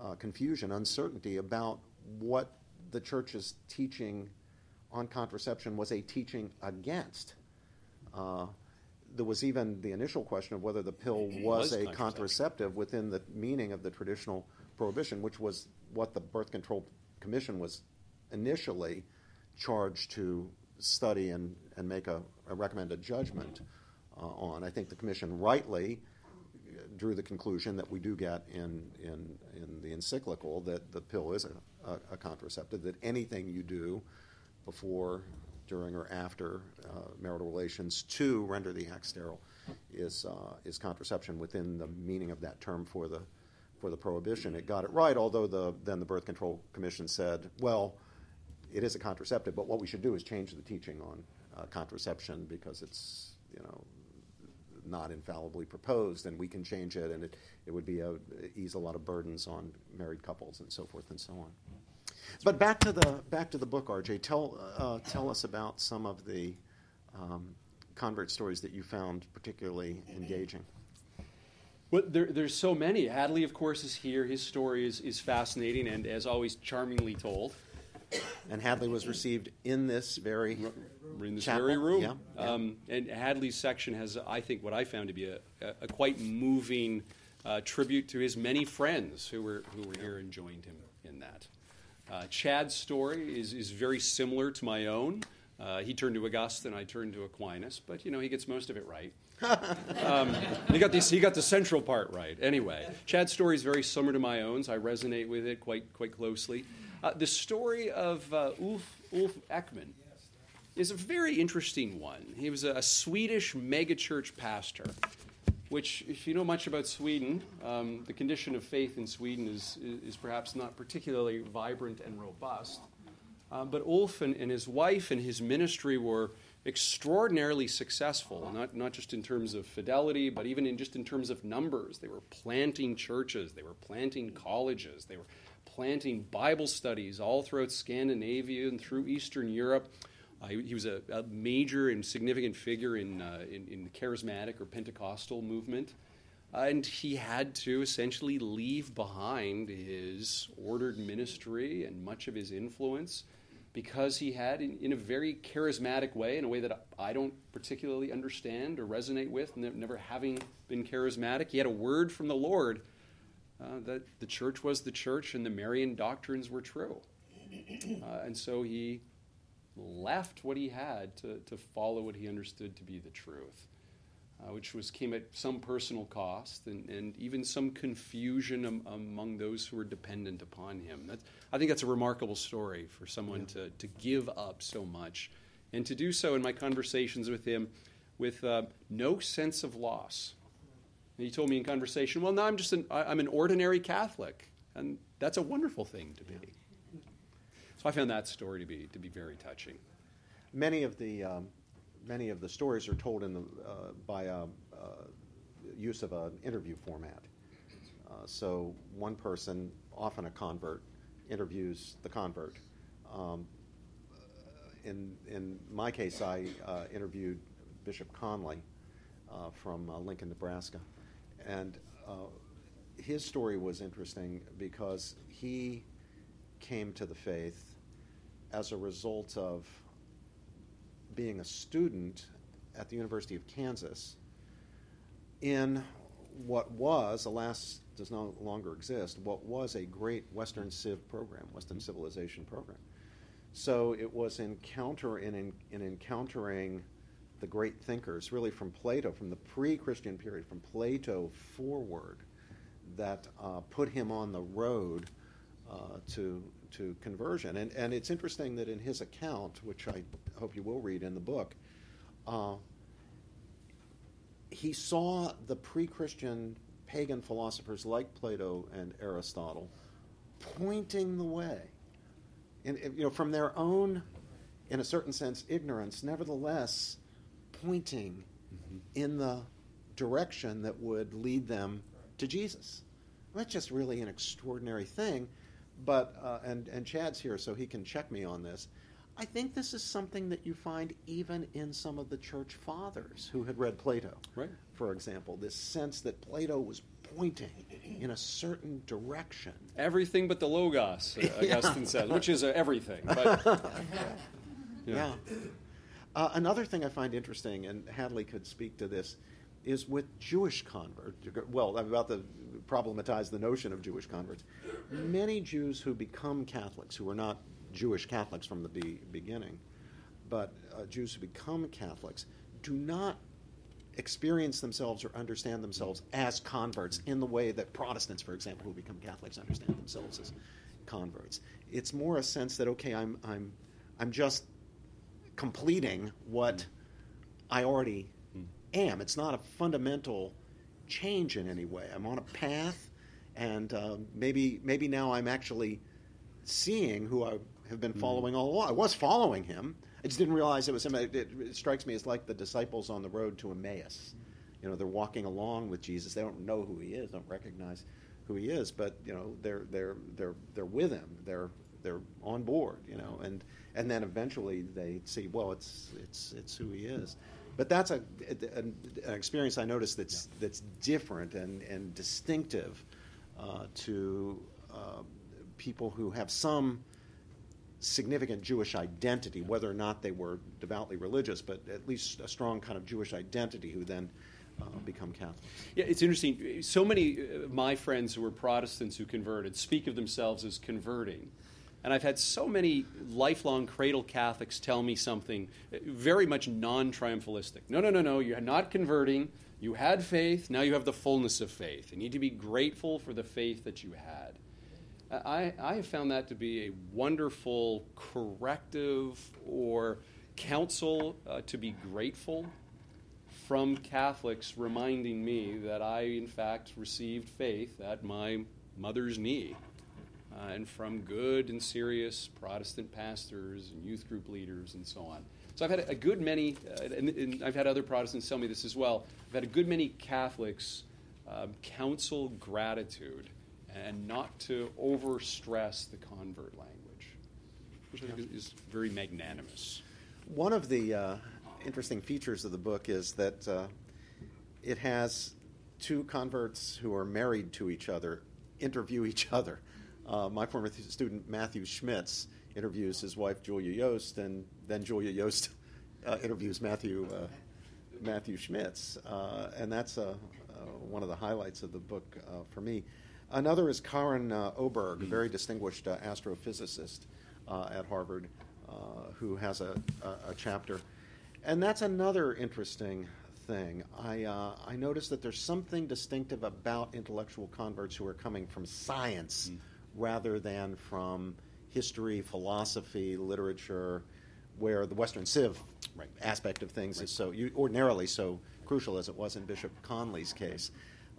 uh, confusion, uncertainty about what the church's teaching on contraception was a teaching against. Uh, there was even the initial question of whether the pill was, Was a contraceptive. contraceptive within the meaning of the traditional prohibition, which was what the Birth Control Commission was initially charged to study and, and make a, a recommended judgment uh, on. I think the commission rightly drew the conclusion that we do get in, in, in the encyclical that the pill is a, a, a contraceptive, that anything you do before, during, or after uh, marital relations to render the act sterile is, uh, is contraception within the meaning of that term for the, for the prohibition. It got it right, although the, then the Birth Control Commission said, well, it is a contraceptive, but what we should do is change the teaching on uh, contraception because it's, you know, not infallibly proposed, and we can change it, and it, it would be a, ease a lot of burdens on married couples and so forth and so on. But back to the back to the book, RJ. Tell uh, tell us about some of the um, convert stories that you found particularly engaging. Well, there, there's so many. Hadley, of course, is here. His story is, is fascinating and, as always, charmingly told. And Hadley was received in this very in this Chapel, very room. yeah, yeah. Um, and Hadley's section has, I think, what I found to be a, a, a quite moving uh, tribute to his many friends who were, who were here and joined him in that. Uh, Chad's story is, is very similar to my own. Uh, he turned to Augustine, and I turned to Aquinas, but you know he gets most of it right. [LAUGHS] um, he got this, he got the central part right. Anyway, Chad's story is very similar to my own, so I resonate with it quite quite closely. Uh, the story of uh, Ulf Ulf Ekman is a very interesting one. He was a, Swedish megachurch pastor, which, if you know much about Sweden, um, the condition of faith in Sweden is, is perhaps not particularly vibrant and robust. Uh, but Ulf and, and his wife and his ministry were extraordinarily successful, not, not just in terms of fidelity, but even in just in terms of numbers. They were planting churches, they were planting colleges, they were planting Bible studies all throughout Scandinavia and through Eastern Europe. Uh, he, he was a, a major and significant figure in, uh, in, in the charismatic or Pentecostal movement. Uh, and he had to essentially leave behind his ordered ministry and much of his influence because he had, in, in a very charismatic way, in a way that I don't particularly understand or resonate with, ne- never having been charismatic, he had a word from the Lord uh, that the church was the church and the Marian doctrines were true. Uh, and so he left what he had to, to follow what he understood to be the truth, uh, which was came at some personal cost and, and even some confusion am, among those who were dependent upon him. That's, I think that's a remarkable story for someone to, to give up so much and to do so in my conversations with him with uh, no sense of loss. And he told me in conversation, well, now I'm just an, I, I'm an ordinary Catholic, and that's a wonderful thing to be. So I found that story to be to be very touching. Many of the um, many of the stories are told in the uh, by a, uh, use of an interview format. Uh, so one person, often a convert, interviews the convert. Um, in in my case, I uh, interviewed Bishop Conley uh, from uh, Lincoln, Nebraska, and uh, his story was interesting because he came to the faith as a result of being a student at the University of Kansas in what was, alas, does no longer exist, what was a great Western Civ program, Western Civilization program. So it was encounter in, in, in encountering the great thinkers, really from Plato, from the pre-Christian period, from Plato forward, that uh, put him on the road uh, to to conversion. And, and it's interesting that in his account, which I hope you will read in the book, uh, he saw the pre Christian pagan philosophers like Plato and Aristotle pointing the way. And, you know, from their own, in a certain sense, ignorance, nevertheless pointing mm-hmm. in the direction that would lead them to Jesus. That's just really an extraordinary thing. But, uh, and, and Chad's here, so he can check me on this. I think this is something that you find even in some of the church fathers who had read Plato, right. for example. This sense that Plato was pointing in a certain direction. Everything but the Logos, uh, [LAUGHS] Augustine yeah. says, which is uh, everything. But, [LAUGHS] yeah. yeah. Uh, another thing I find interesting, and Hadley could speak to this, is with Jewish converts. Well, I'm about to problematize the notion of Jewish converts. Many Jews who become Catholics, who are not Jewish Catholics from the be- beginning, but uh, Jews who become Catholics, do not experience themselves or understand themselves as converts in the way that Protestants, for example, who become Catholics, understand themselves as converts. It's more a sense that okay, I'm I'm I'm just completing what I already am. It's not a fundamental change in any way. I'm on a path, and uh, maybe maybe now I'm actually seeing who I have been following all along. I was following him. I just didn't realize it was him. It, it, it, strikes me as like the disciples on the road to Emmaus. You know, they're walking along with Jesus. They don't know who he is, don't recognize who he is, but you know, they're they're they're they're with him. They're they're on board. You know, and and then eventually they see, well, it's it's it's who he is. But that's a, an, an experience I noticed that's yeah. that's different and and distinctive uh, to uh, people who have some significant Jewish identity, whether or not they were devoutly religious, but at least a strong kind of Jewish identity who then uh, become Catholics. Yeah, it's interesting. So many of my friends who were Protestants who converted speak of themselves as converting. And I've had so many lifelong cradle Catholics tell me something very much non triumphalistic. No, no, no, no, you're not converting. You had faith, now you have the fullness of faith. You need to be grateful for the faith that you had. I, I have found that to be a wonderful corrective or counsel uh, to be grateful from Catholics reminding me that I, in fact, received faith at my mother's knee. Uh, and from good and serious Protestant pastors and youth group leaders and so on. So I've had a good many, uh, and, and, I've had other Protestants tell me this as well. I've had a good many Catholics um, counsel gratitude and not to overstress the convert language, which I think is very magnanimous. One of the uh, interesting features of the book is that uh, it has two converts who are married to each other interview each other. Uh, my former student Matthew Schmitz interviews his wife Julia Yost, and then Julia Yost [LAUGHS] uh, interviews Matthew uh, Matthew Schmitz, uh, and that's one of the highlights of the book for me. Another is Karin uh, Oberg, a very distinguished uh, astrophysicist uh, at Harvard, uh, who has a, a, a, chapter. And that's another interesting thing. I, uh, I noticed that there's something distinctive about intellectual converts who are coming from science mm. Rather than from history, philosophy, literature, where the Western Civ right. aspect of things right. is so you, ordinarily so crucial as it was in Bishop Conley's case.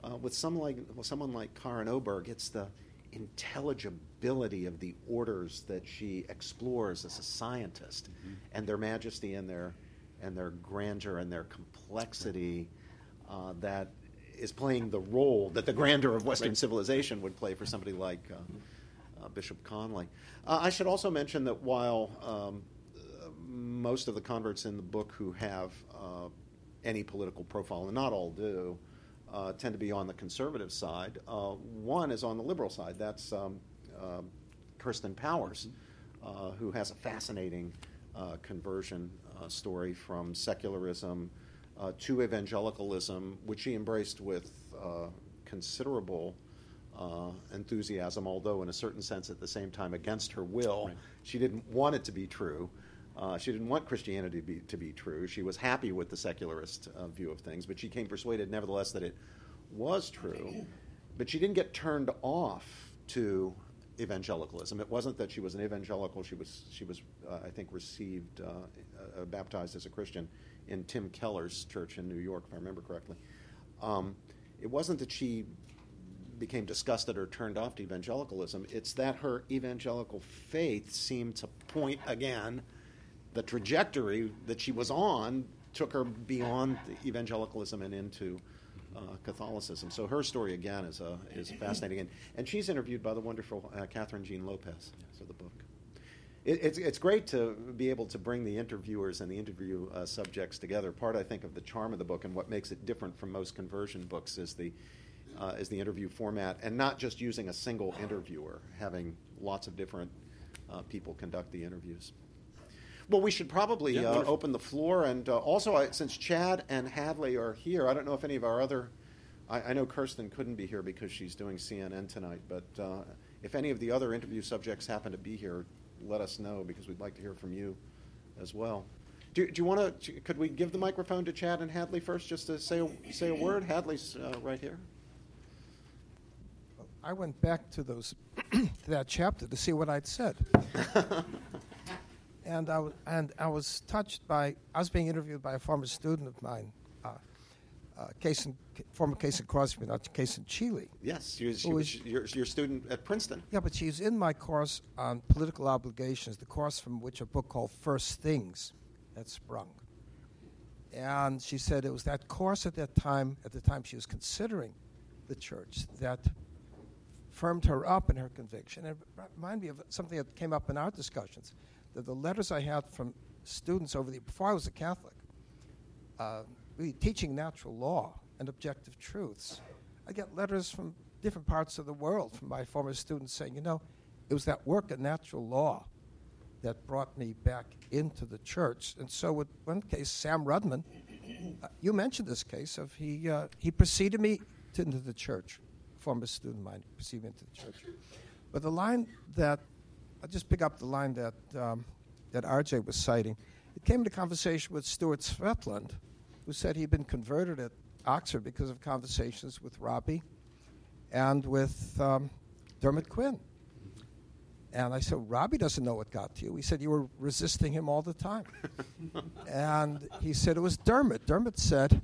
Uh, with someone like with someone like Karin Oberg, it's the intelligibility of the orders that she explores as a scientist, mm-hmm. and their majesty and their and their grandeur and their complexity uh, that is playing the role that the grandeur of Western right. civilization would play for somebody like uh, uh Bishop Conley. Uh, I should also mention that while um, most of the converts in the book who have uh, any political profile, and not all do, uh, tend to be on the conservative side. Uh, one is on the liberal side. That's um, uh, Kirsten Powers, uh, who has a fascinating uh, conversion uh, story from secularism to evangelicalism, which she embraced with considerable enthusiasm, although in a certain sense at the same time against her will. Right. She didn't want it to be true. Uh, she didn't want Christianity to be, to be, true. She was happy with the secularist uh, view of things, but she came persuaded, nevertheless, that it was true. But she didn't get turned off to evangelicalism. It wasn't that she was an evangelical. She was, she was uh, I think, received, uh, uh, baptized as a Christian in Tim Keller's church in New York, if I remember correctly. Um, it wasn't that she became disgusted or turned off to evangelicalism. It's that her evangelical faith seemed to point again the trajectory that she was on took her beyond evangelicalism and into uh, Catholicism. So her story again is uh, is fascinating, and, and she's interviewed by the wonderful uh, Kathryn Jean Lopez for the book. It, it's it's great to be able to bring the interviewers and the interview uh, subjects together. Part I think of the charm of the book and what makes it different from most conversion books is the uh, is the interview format, and not just using a single interviewer, having lots of different uh, people conduct the interviews. Well, we should probably Yeah, uh, open the floor, and uh, also I, since Chad and Hadley are here, I don't know if any of our other. I, I know Kirsten couldn't be here because she's doing CNN tonight, but uh, if any of the other interview subjects happen to be here, let us know because we'd like to hear from you as well. Do, do you want to? Could we give the microphone to Chad and Hadley first, just to say a, say a word? Hadley's uh, right here. I went back to those [CLEARS THROAT] to that chapter to see what I'd said. [LAUGHS] and I, w- and I was touched by I was being interviewed by a former student of mine, uh, Case in, former Case in Crosby, not Case in Chile. Yes, she, was, she Who was your, your student at Princeton. Yeah, but she's in my course on political obligations, the course from which a book called First Things had sprung. And she said it was that course at that time, at the time she was considering the church, that firmed her up in her conviction. And it reminded me of something that came up in our discussions, that the letters I had from students over the, before I was a Catholic, uh, teaching natural law and objective truths. I get letters from different parts of the world from my former students saying, you know, it was that work in natural law that brought me back into the church. And so, with one case, Sam Rudman, uh, you mentioned this case of he uh, he preceded me to, into the church, former student of mine preceded me into the church. But the line that I'll just pick up the line that um, that RJ was citing. It came into conversation with Stuart Swetland, who said he'd been converted at Oxford because of conversations with Robbie and with um, Dermot Quinn. And I said, Robbie doesn't know what got to you. He said, You were resisting him all the time. [LAUGHS] and he said, It was Dermot. Dermot said,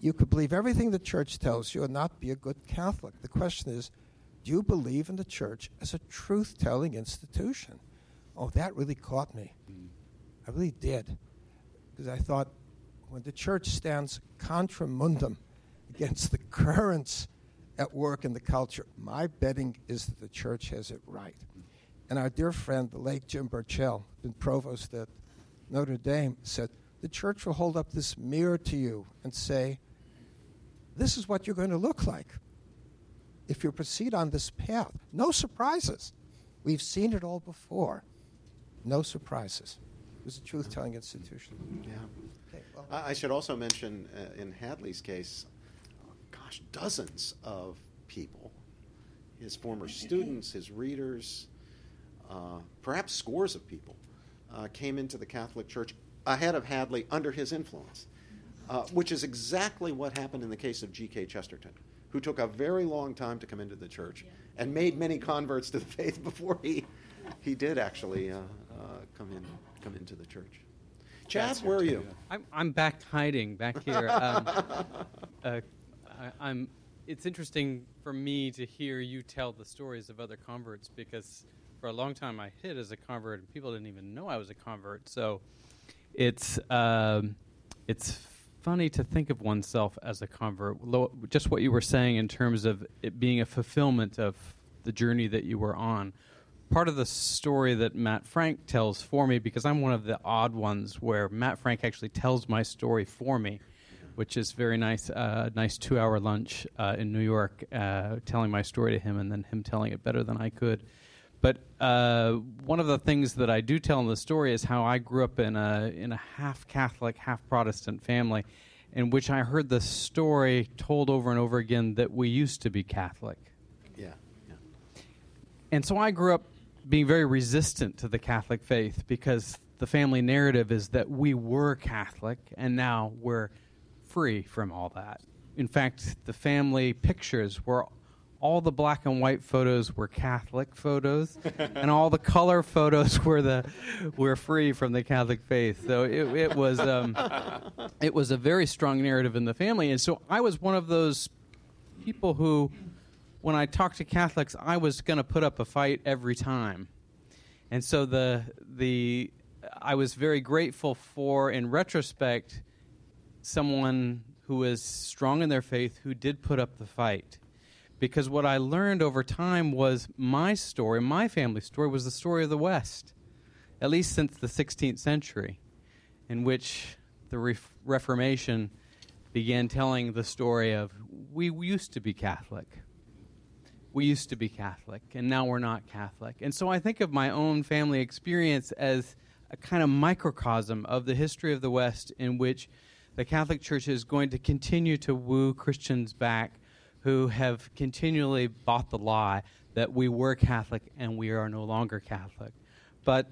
You could believe everything the church tells you and not be a good Catholic. The question is, do you believe in the church as a truth telling institution? Oh, that really caught me. I really did. Because I thought, when the church stands contra mundum against the currents at work in the culture, my betting is that the church has it right. And our dear friend, the late Jim Burtchaell, been provost at Notre Dame, said, The church will hold up this mirror to you and say, This is what you're going to look like if you proceed on this path. No surprises. We've seen it all before. No surprises. It was a truth telling institution. Yeah. Okay, well, I I should also mention uh, in Hadley's case, gosh, dozens of people, his former students, his readers, uh, perhaps scores of people, uh, came into the Catholic Church ahead of Hadley under his influence, uh, which is exactly what happened in the case of G.K. Chesterton, who took a very long time to come into the church and made many converts to the [LAUGHS] faith before he, he did actually uh, uh, come, in, come into the church. Chad, That's where are you? I'm, I'm back hiding back here. Um, [LAUGHS] uh, I, I'm. It's interesting for me to hear you tell the stories of other converts because for a long time I hid as a convert and people didn't even know I was a convert. So it's um, it's funny to think of oneself as a convert. Just what you were saying in terms of it being a fulfillment of the journey that you were on part of the story that Matt Franck tells for me because I'm one of the odd ones where Matt Franck actually tells my story for me, which is very nice. Uh, nice two-hour lunch uh, in New York, uh, telling my story to him, and then him telling it better than I could. But uh, one of the things that I do tell in the story is how I grew up in a in a half Catholic, half Protestant family, in which I heard the story told over and over again that we used to be Catholic. Yeah. yeah. And so I grew up being very resistant to the Catholic faith because the family narrative is that we were Catholic and now we're free from all that. In fact, the family pictures were all the black and white photos were Catholic photos, [LAUGHS] and all the color photos were the were free from the Catholic faith. So it, it was um, it was a very strong narrative in the family, and so I was one of those people who, when I talked to Catholics, I was going to put up a fight every time, and so the the I was very grateful for, in retrospect, someone who was strong in their faith who did put up the fight. Because what I learned over time was my story, my family story, was the story of the West, at least since the 16th century, in which the Re- Reformation began telling the story of we used to be Catholic. We used to be Catholic, and now we're not Catholic. And so I think of my own family experience as a kind of microcosm of the history of the West in which the Catholic Church is going to continue to woo Christians back who have continually bought the lie that we were Catholic and we are no longer Catholic. But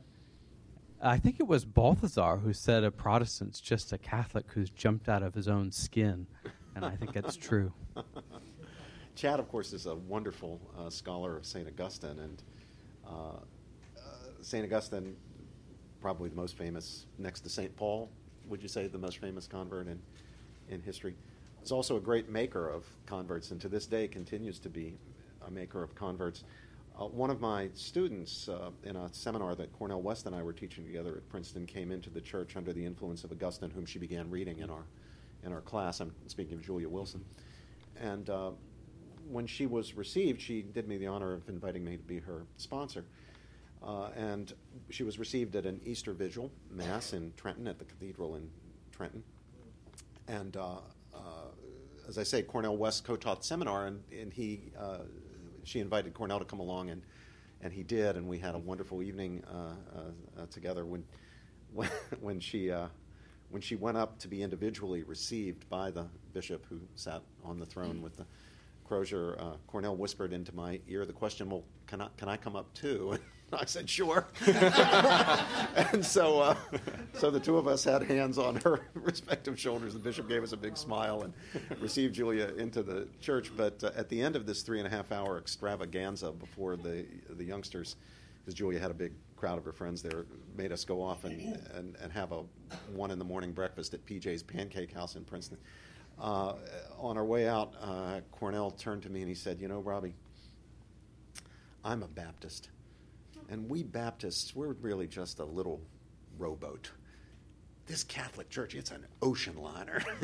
I think it was Balthasar who said a Protestant's just a Catholic who's jumped out of his own skin. And I think that's true. [LAUGHS] Chad, of course, is a wonderful uh, scholar of St. Augustine, and uh, uh, St. Augustine, probably the most famous, next to St. Paul, would you say the most famous convert in, in history? Was also a great maker of converts, and to this day continues to be a maker of converts. Uh, one of my students uh, in a seminar that Cornel West and I were teaching together at Princeton came into the church under the influence of Augustine, whom she began reading in our in our class. I'm speaking of Julia Wilson, and uh, when she was received, she did me the honor of inviting me to be her sponsor. Uh, and she was received at an Easter Vigil Mass in Trenton at the cathedral in Trenton. And uh, uh, as I say, Cornel West co-taught seminar, and, and he, uh, she invited Cornel to come along, and, and he did, and we had a wonderful evening uh, uh, together. When, when, [LAUGHS] when she when she went up to be individually received by the bishop who sat on the throne with the Crozier, uh, Cornel whispered into my ear the question, "Well, can I can I come up too?" [LAUGHS] I said, sure. [LAUGHS] and so, uh, so the two of us had hands on her [LAUGHS] respective shoulders. The bishop gave us a big smile and received Julia into the church. But uh, at the end of this three and a half hour extravaganza before the, the youngsters, because Julia had a big crowd of her friends there, made us go off and, and, and have a one in the morning breakfast at PJ's Pancake House in Princeton. Uh, on our way out, uh, Cornel turned to me and he said, You know, Robbie, I'm a Baptist. And we Baptists, we're really just a little rowboat. This Catholic Church, it's an ocean liner. [LAUGHS]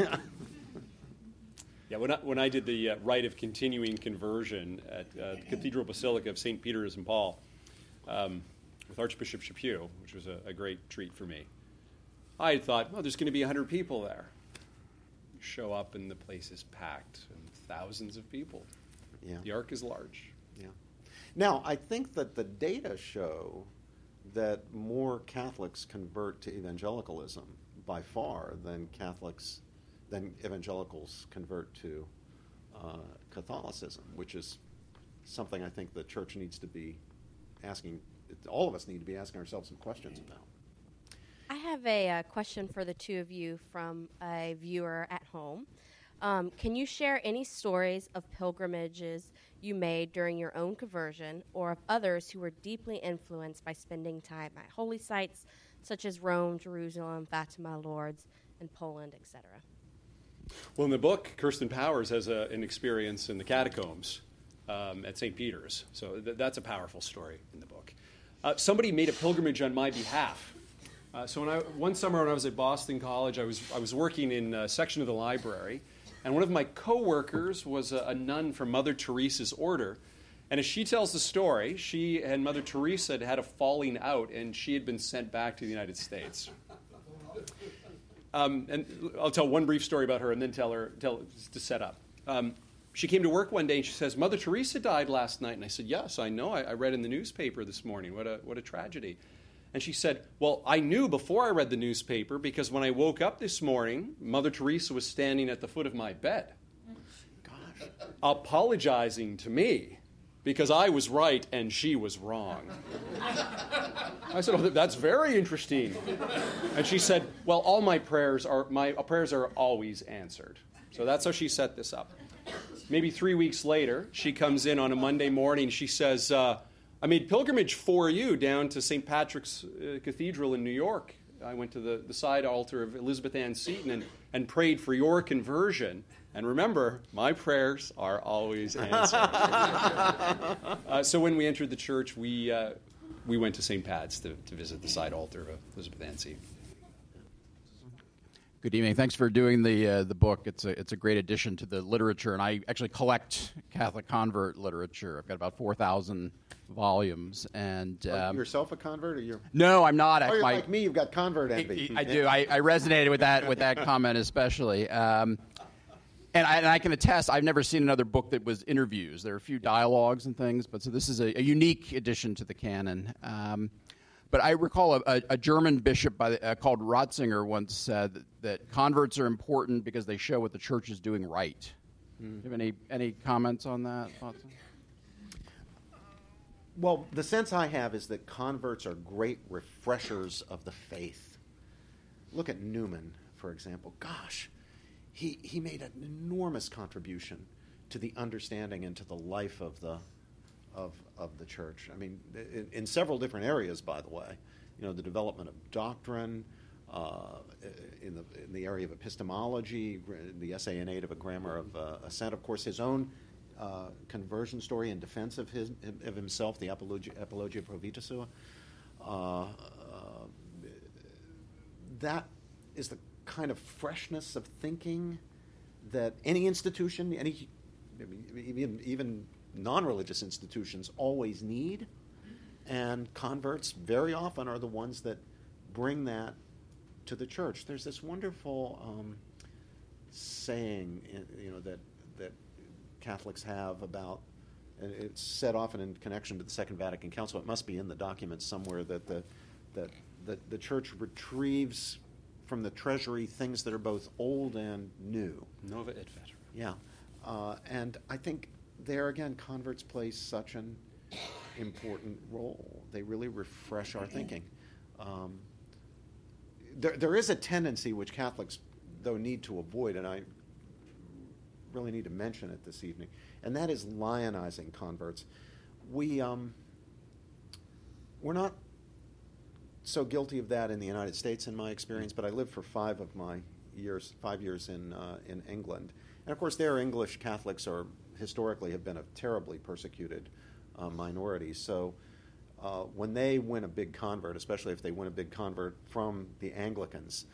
yeah, when I, when I did the uh, rite of continuing conversion at uh, the Cathedral Basilica of St. Peter and Paul um, with Archbishop Chaput, which was a, a, great treat for me, I thought, oh, there's going to be 100 people there. Show up and the place is packed and thousands of people. Yeah. The ark is large. Yeah. Now, I think that the data show that more Catholics convert to evangelicalism by far than Catholics, than evangelicals convert to uh, Catholicism, which is something I think the church needs to be asking, all of us need to be asking ourselves some questions about. I have a uh, question for the two of you from a viewer at home. Um, can you share any stories of pilgrimages you made during your own conversion or of others who were deeply influenced by spending time at holy sites such as Rome, Jerusalem, Fatima, Lourdes, and Poland, etc.? Well, in the book, Kirsten Powers has a, an experience in the catacombs um, at St. Peter's. So th- that's a powerful story in the book. Uh, somebody made a pilgrimage on my behalf. Uh, so when I, one summer when I was at Boston College, I was, I was working in a section of the library and one of my coworkers was a, a nun from Mother Teresa's order. And as she tells the story, she and Mother Teresa had had a falling out, and she had been sent back to the United States. Um, and I'll tell one brief story about her, and then tell her tell to set up. Um, she came to work one day and she says, "Mother Teresa died last night." And I said, "Yes, I know. I, I read in the newspaper this morning. What a what a tragedy." And she said, Well, I knew before I read the newspaper because when I woke up this morning, Mother Teresa was standing at the foot of my bed, Gosh. apologizing to me because I was right and she was wrong. I said, Oh, that's very interesting. And she said, Well, all my prayers are my prayers are always answered. So that's how she set this up. Maybe three weeks later, she comes in on a Monday morning. She says, uh, I made pilgrimage for you down to St. Patrick's uh, Cathedral in New York. I went to the, the side altar of Elizabeth Ann Seton and, and prayed for your conversion. And remember, my prayers are always [LAUGHS] answered. uh, so when we entered the church, we, uh, we went to St. Pat's to, to visit the side altar of Elizabeth Ann Seton. Good evening. Thanks for doing the uh, the book. It's a it's a great addition to the literature, and I actually collect Catholic convert literature. I've got about four thousand volumes, and um, you yourself a convert, or you're? no, I'm not. Oh, you're My- like me. You've got convert I, envy. I do. I, I resonated with that with that comment especially. Um, and I, and I can attest, I've never seen another book that was interviews. There are a few dialogues and things, but so this is a, a unique addition to the canon. Um, but I recall a, a, a German bishop by the, uh, called Ratzinger once said that, that converts are important because they show what the church is doing right. Do you have any, any comments on that? Thoughts? Well, the sense I have is that converts are great refreshers of the faith. Look at Newman, for example. Gosh, he, he made an enormous contribution to the understanding and to the life of the, of, of the church. I mean, in, in several different areas, by the way. You know, the development of doctrine, uh, in, the, in the area of epistemology, the essay in aid of a grammar of uh, assent. Of course, his own uh, conversion story in defense of, his, of himself, the Apologia, Apologia Pro Vita Sua. Uh, uh, that is the kind of freshness of thinking that any institution, any mean, even, even non-religious institutions always need, and converts very often are the ones that bring that to the church. There's this wonderful um, saying, you know, that that Catholics have about, and it's said often in connection to the Second Vatican Council. It must be in the documents somewhere that the that the, the church retrieves from the treasury things that are both old and new. Nova et Veterum. Yeah, uh, and I think there again, converts play such an important role. They really refresh our thinking. Um, there, there is a tendency which Catholics, though, need to avoid, and I really need to mention it this evening, and that is lionizing converts. We um, we're not so guilty of that in the United States, in my experience. But I lived for five of my years, five years in uh, in England, and of course, there English Catholics are historically have been a terribly persecuted uh, minority. So. Uh, when they win a big convert, especially if they win a big convert from the Anglicans,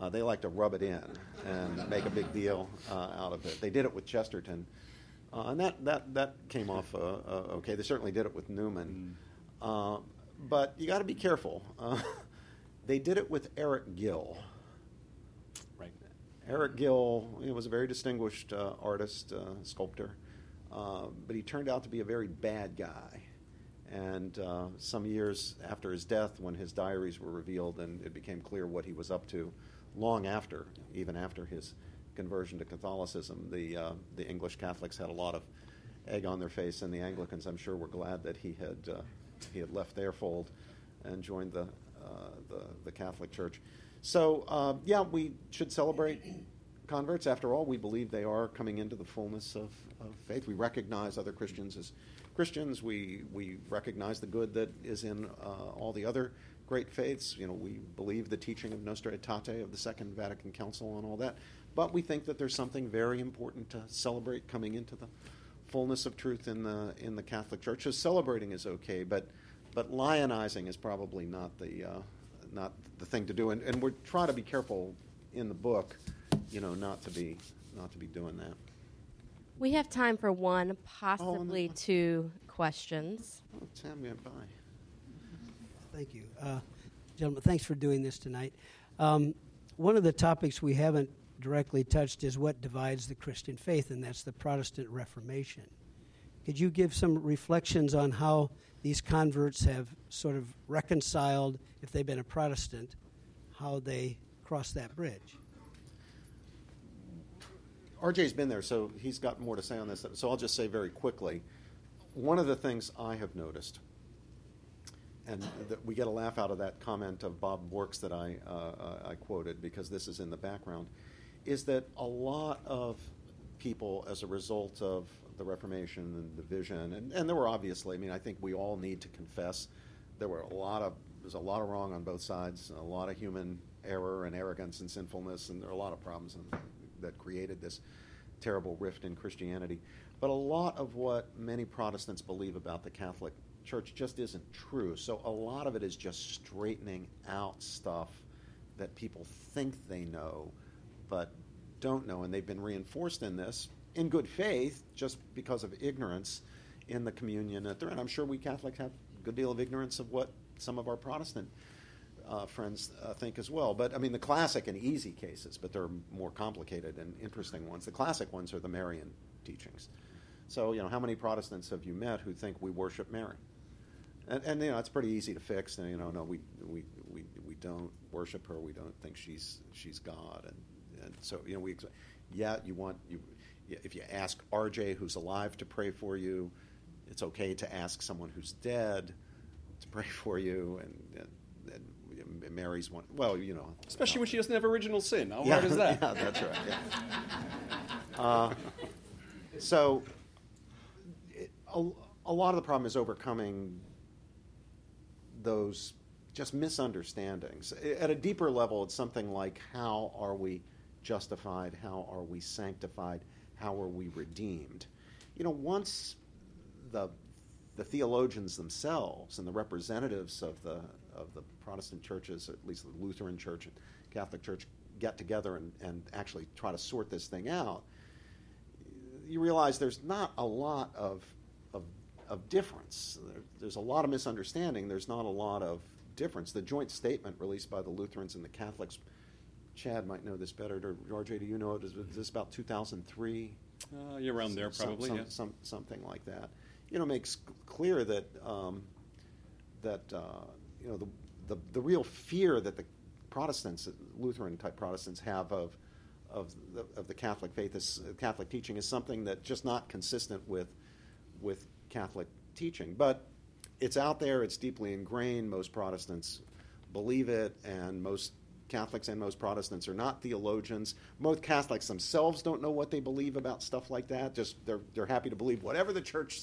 uh, they like to rub it in and make a big deal uh, out of it. They did it with Chesterton, uh, and that, that, that came off uh, okay. They certainly did it with Newman. Uh, but you got to be careful. Uh, they did it with Eric Gill. Right. Eric Gill you know, was a very distinguished uh, artist, uh, sculptor, uh, but he turned out to be a very bad guy. And uh, some years after his death, when his diaries were revealed and it became clear what he was up to, long after, even after his conversion to Catholicism, the, uh, the English Catholics had a lot of egg on their face, and the Anglicans, I'm sure, were glad that he had, uh, he had left their fold and joined the, uh, the, the Catholic Church. So, yeah, we should celebrate converts. After all, we believe they are coming into the fullness of, of faith. We recognize other Christians as Christians. We, we recognize the good that is in uh, all the other great faiths. You know, we believe the teaching of Nostra Aetate of the Second Vatican Council and all that. But we think that there's something very important to celebrate coming into the fullness of truth in the in the Catholic Church. So celebrating is okay, but but lionizing is probably not the uh, not the thing to do. And, and we try to be careful in the book, you know, not to be not to be doing that. We have time for one, possibly no. two questions. Oh, Sam went by. Thank you. Uh, gentlemen, thanks for doing this tonight. Um, one of the topics we haven't directly touched is what divides the Christian faith, and that's the Protestant Reformation. Could you give some reflections on how these converts have sort of reconciled, if they've been a Protestant, how they crossed that bridge? RJ's been there, so he's got more to say on this. So I'll just say very quickly one of the things I have noticed, and that we get a laugh out of that comment of Bob Bork's that I, uh, I quoted because this is in the background, is that a lot of people, as a result of the Reformation and the vision, and, and there were obviously, I mean, I think we all need to confess there were a lot of, there's a lot of wrong on both sides, a lot of human error and arrogance and sinfulness, and there are a lot of problems in, that created this terrible rift in Christianity. But a lot of what many Protestants believe about the Catholic Church just isn't true. So a lot of it is just straightening out stuff that people think they know, but don't know. And they've been reinforced in this in good faith just because of ignorance in the communion that they're in. I'm sure we Catholics have a good deal of ignorance of what some of our Protestant uh, friends uh, think as well. But I mean, the classic and easy cases, but there are more complicated and interesting ones. The classic ones are the Marian teachings. So, you know, how many Protestants have you met who think we worship Mary? And, and you know, it's pretty easy to fix. And, you know, no, we, we, we, we don't worship her. We don't think she's, she's God. And, and so, you know, we, yeah, you want, you, if you ask RJ who's alive to pray for you, it's okay to ask someone who's dead to pray for you. And, and Mary's one. Well, you know, especially when she doesn't have original sin. How yeah, hard is that? [LAUGHS] Yeah, that's right. Yeah. Uh, so, it, a, a lot of the problem is overcoming those just misunderstandings. At a deeper level, it's something like how are we justified? How are we sanctified? How are we redeemed? You know, once the the theologians themselves and the representatives of the of the Protestant churches, at least the Lutheran Church and Catholic Church, get together and, and actually try to sort this thing out, you realize there's not a lot of, of, of difference. There, there's a lot of misunderstanding. There's not a lot of difference. The joint statement released by the Lutherans and the Catholics, Chad might know this better. RJ, do you know it? Is this about 2003? Uh, you're around there, probably. Some, yeah. some, something like that. You know, makes clear that um, that uh, you know, the, the, the real fear that the Protestants, Lutheran type Protestants, have of of the, of the Catholic faith, is, Catholic teaching, is something that just not consistent with with Catholic teaching. But it's out there; it's deeply ingrained. Most Protestants believe it, and most Catholics and most Protestants are not theologians. Most Catholics themselves don't know what they believe about stuff like that. Just they're they're happy to believe whatever the church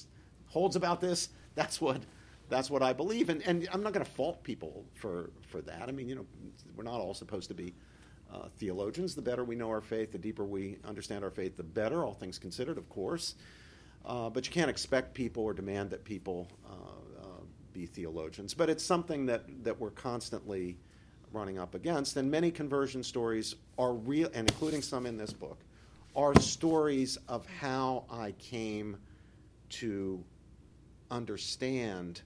holds about this. That's what that's what I believe, and, and I'm not going to fault people for, for that. I mean, you know, we're not all supposed to be uh, theologians. The better we know our faith, the deeper we understand our faith, the better, all things considered, of course. Uh, but you can't expect people or demand that people uh, uh be theologians. But it's something that, that we're constantly running up against. And many conversion stories are real, and including some in this book, are stories of how I came to understand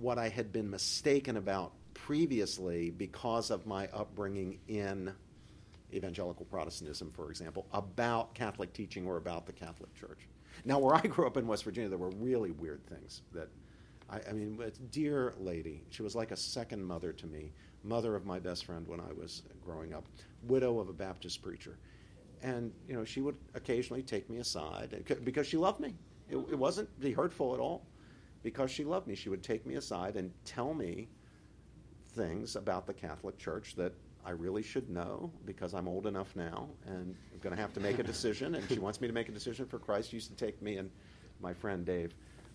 what I had been mistaken about previously because of my upbringing in evangelical Protestantism, for example, about Catholic teaching or about the Catholic Church. Now, where I grew up in West Virginia, there were really weird things that I, I mean, dear lady, she was like a second mother to me, mother of my best friend when I was growing up, widow of a Baptist preacher. And, you know, she would occasionally take me aside because she loved me. It, it wasn't hurtful at all because she loved me, she would take me aside and tell me things about the Catholic Church that I really should know because I'm old enough now and I'm going to have to make a decision. and she wants me to make a decision for Christ. She used to take me and my friend Dave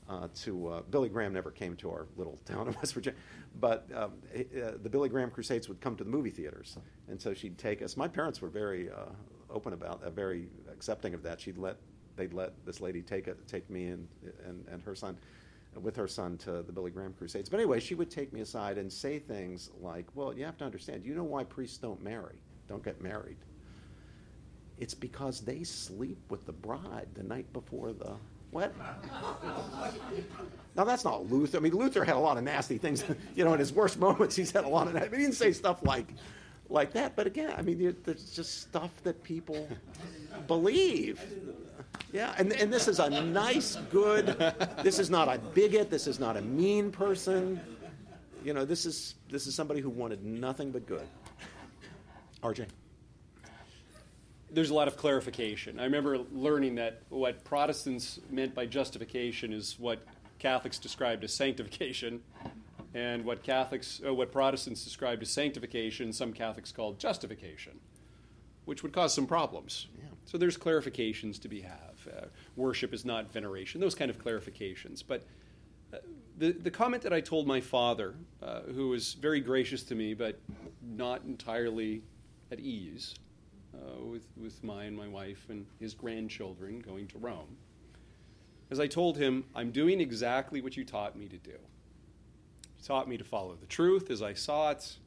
uh, to uh, Billy Graham. Never came to our little town in West Virginia, but um, uh, the Billy Graham Crusades would come to the movie theaters, and so she'd take us. My parents were very uh, open about, that, very accepting of that. She'd let they'd let this lady take it, take me and and, and her son with her son to the Billy Graham Crusades. But anyway, she would take me aside and say things like, Well, you have to understand, you know why priests don't marry, don't get married? It's because they sleep with the bride the night before the what? now that's not Luther. I mean, Luther had a lot of nasty things. [LAUGHS] You know, in his worst moments, he's had a lot of that. He didn't say stuff like, like that. But again, I mean, there's just stuff that people believe. Yeah, and, and this is a nice, good, this is not a bigot, this is not a mean person. You know, this is, this is somebody who wanted nothing but good. RJ. there's a lot of clarification. I remember learning that what Protestants meant by justification is what Catholics described as sanctification, and what Catholics, uh, what Protestants described as sanctification, some Catholics called justification, which would cause some problems. Yeah. So there's clarifications to be have. Uh, worship is not veneration. Those kind of clarifications. But uh, the the comment that I told my father, uh, who was very gracious to me, but not entirely at ease uh, with with my and my wife and his grandchildren going to Rome, as I told him, I'm doing exactly what you taught me to do. You taught me to follow the truth as I saw it.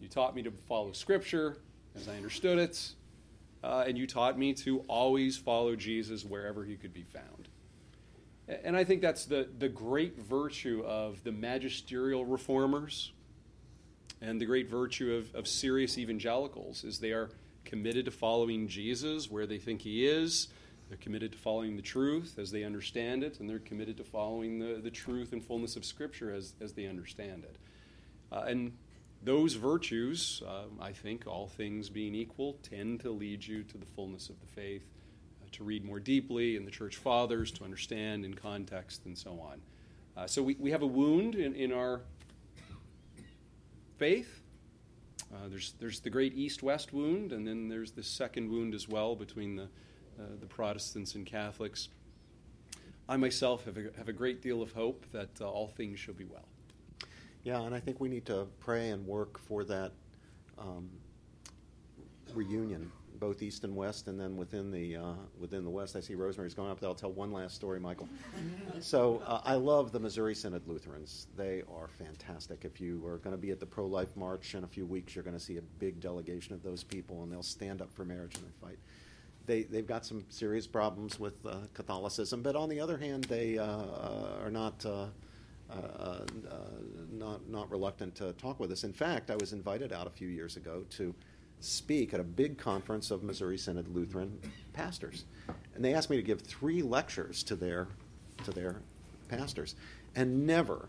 You taught me to follow Scripture as I understood it. Uh, and you taught me to always follow Jesus wherever he could be found. And I think that's the, the great virtue of the magisterial reformers and the great virtue of, of serious evangelicals is they are committed to following Jesus where they think he is. They're committed to following the truth as they understand it, and they're committed to following the, the truth and fullness of Scripture as, as they understand it. Uh, and those virtues, uh, I think, all things being equal, tend to lead you to the fullness of the faith, uh, to read more deeply in the church fathers, to understand in context, and so on. Uh, so we, we have a wound in, in our faith. Uh, there's, there's the great east west wound, and then there's the second wound as well between the, uh, the Protestants and Catholics. I myself have a, have a great deal of hope that uh, all things shall be well. Yeah, and I think we need to pray and work for that um, reunion, both east and west, and then within the uh, within the west. I see Rosemary's going up there. I'll tell one last story, Michael. [LAUGHS] so uh, I love the Missouri Synod Lutherans. They are fantastic. If you are going to be at the pro-life march in a few weeks, you're going to see a big delegation of those people, and they'll stand up for marriage and they fight. They, they've got some serious problems with uh, Catholicism, but on the other hand, they uh, are not uh, not not reluctant to talk with us. In fact, I was invited out a few years ago to speak at a big conference of Missouri Synod Lutheran pastors, and they asked me to give three lectures to their to their pastors, and never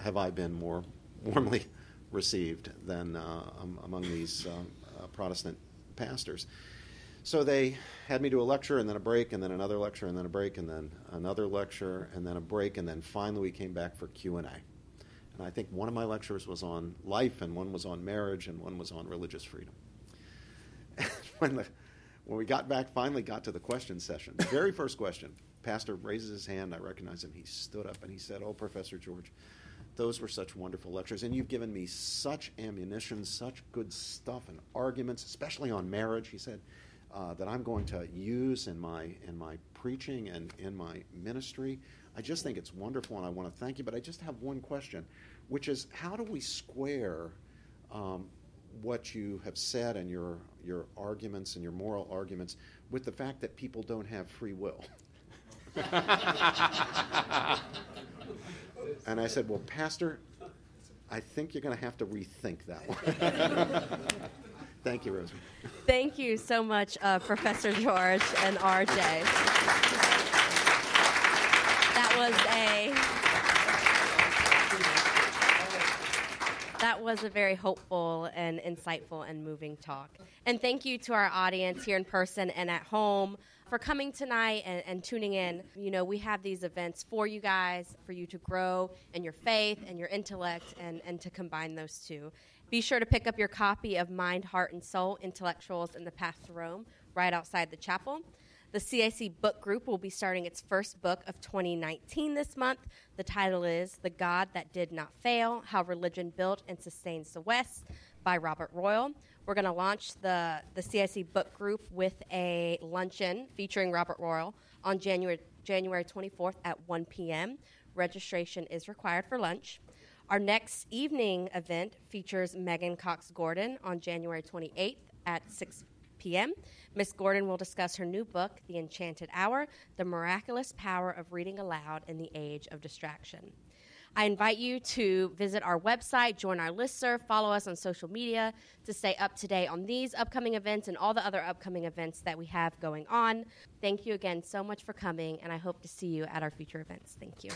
have I been more warmly received than uh, among these um, uh, Protestant pastors. So they had me do a lecture and then a break and then another lecture and then a break and then another lecture and then a break and then finally we came back for Q&A. And I think one of my lectures was on life and one was on marriage and one was on religious freedom. [LAUGHS] when, the, when we got back, finally got to the question session, the very first question, pastor raises his hand, I recognize him, he stood up and he said, oh, Professor George, those were such wonderful lectures, and you've given me such ammunition, such good stuff and arguments, especially on marriage. He said, uh, that I'm going to use in my in my preaching and in my ministry. I just think it's wonderful, and I want to thank you. But I just have one question, which is how do we square um, what you have said and your your arguments and your moral arguments with the fact that people don't have free will? [LAUGHS] and I said, well, Pastor, I think you're going to have to rethink that one. [LAUGHS] Thank you, Rosemary. Thank you so much, uh, Professor George and RJ. That was a that was a very hopeful and insightful and moving talk. And thank you to our audience here in person and at home for coming tonight and, and tuning in. You know, we have these events for you guys, for you to grow in your faith and your intellect and, and to combine those two. Be sure to pick up your copy of Mind, Heart, and Soul Intellectuals in the Path to Rome right outside the chapel. The CIC book group will be starting its first book of 2019 this month. The title is The God That Did Not Fail How Religion Built and Sustains the West by Robert Royal. We're going to launch the, the CIC book group with a luncheon featuring Robert Royal on January, January 24th at 1 p.m. Registration is required for lunch. Our next evening event features Meghan Cox Gurdon on January 28th at 6 p.m. Miss Gurdon will discuss her new book, The Enchanted Hour The Miraculous Power of Reading Aloud in the Age of Distraction. I invite you to visit our website, join our listserv, follow us on social media to stay up to date on these upcoming events and all the other upcoming events that we have going on. Thank you again so much for coming, and I hope to see you at our future events. Thank you.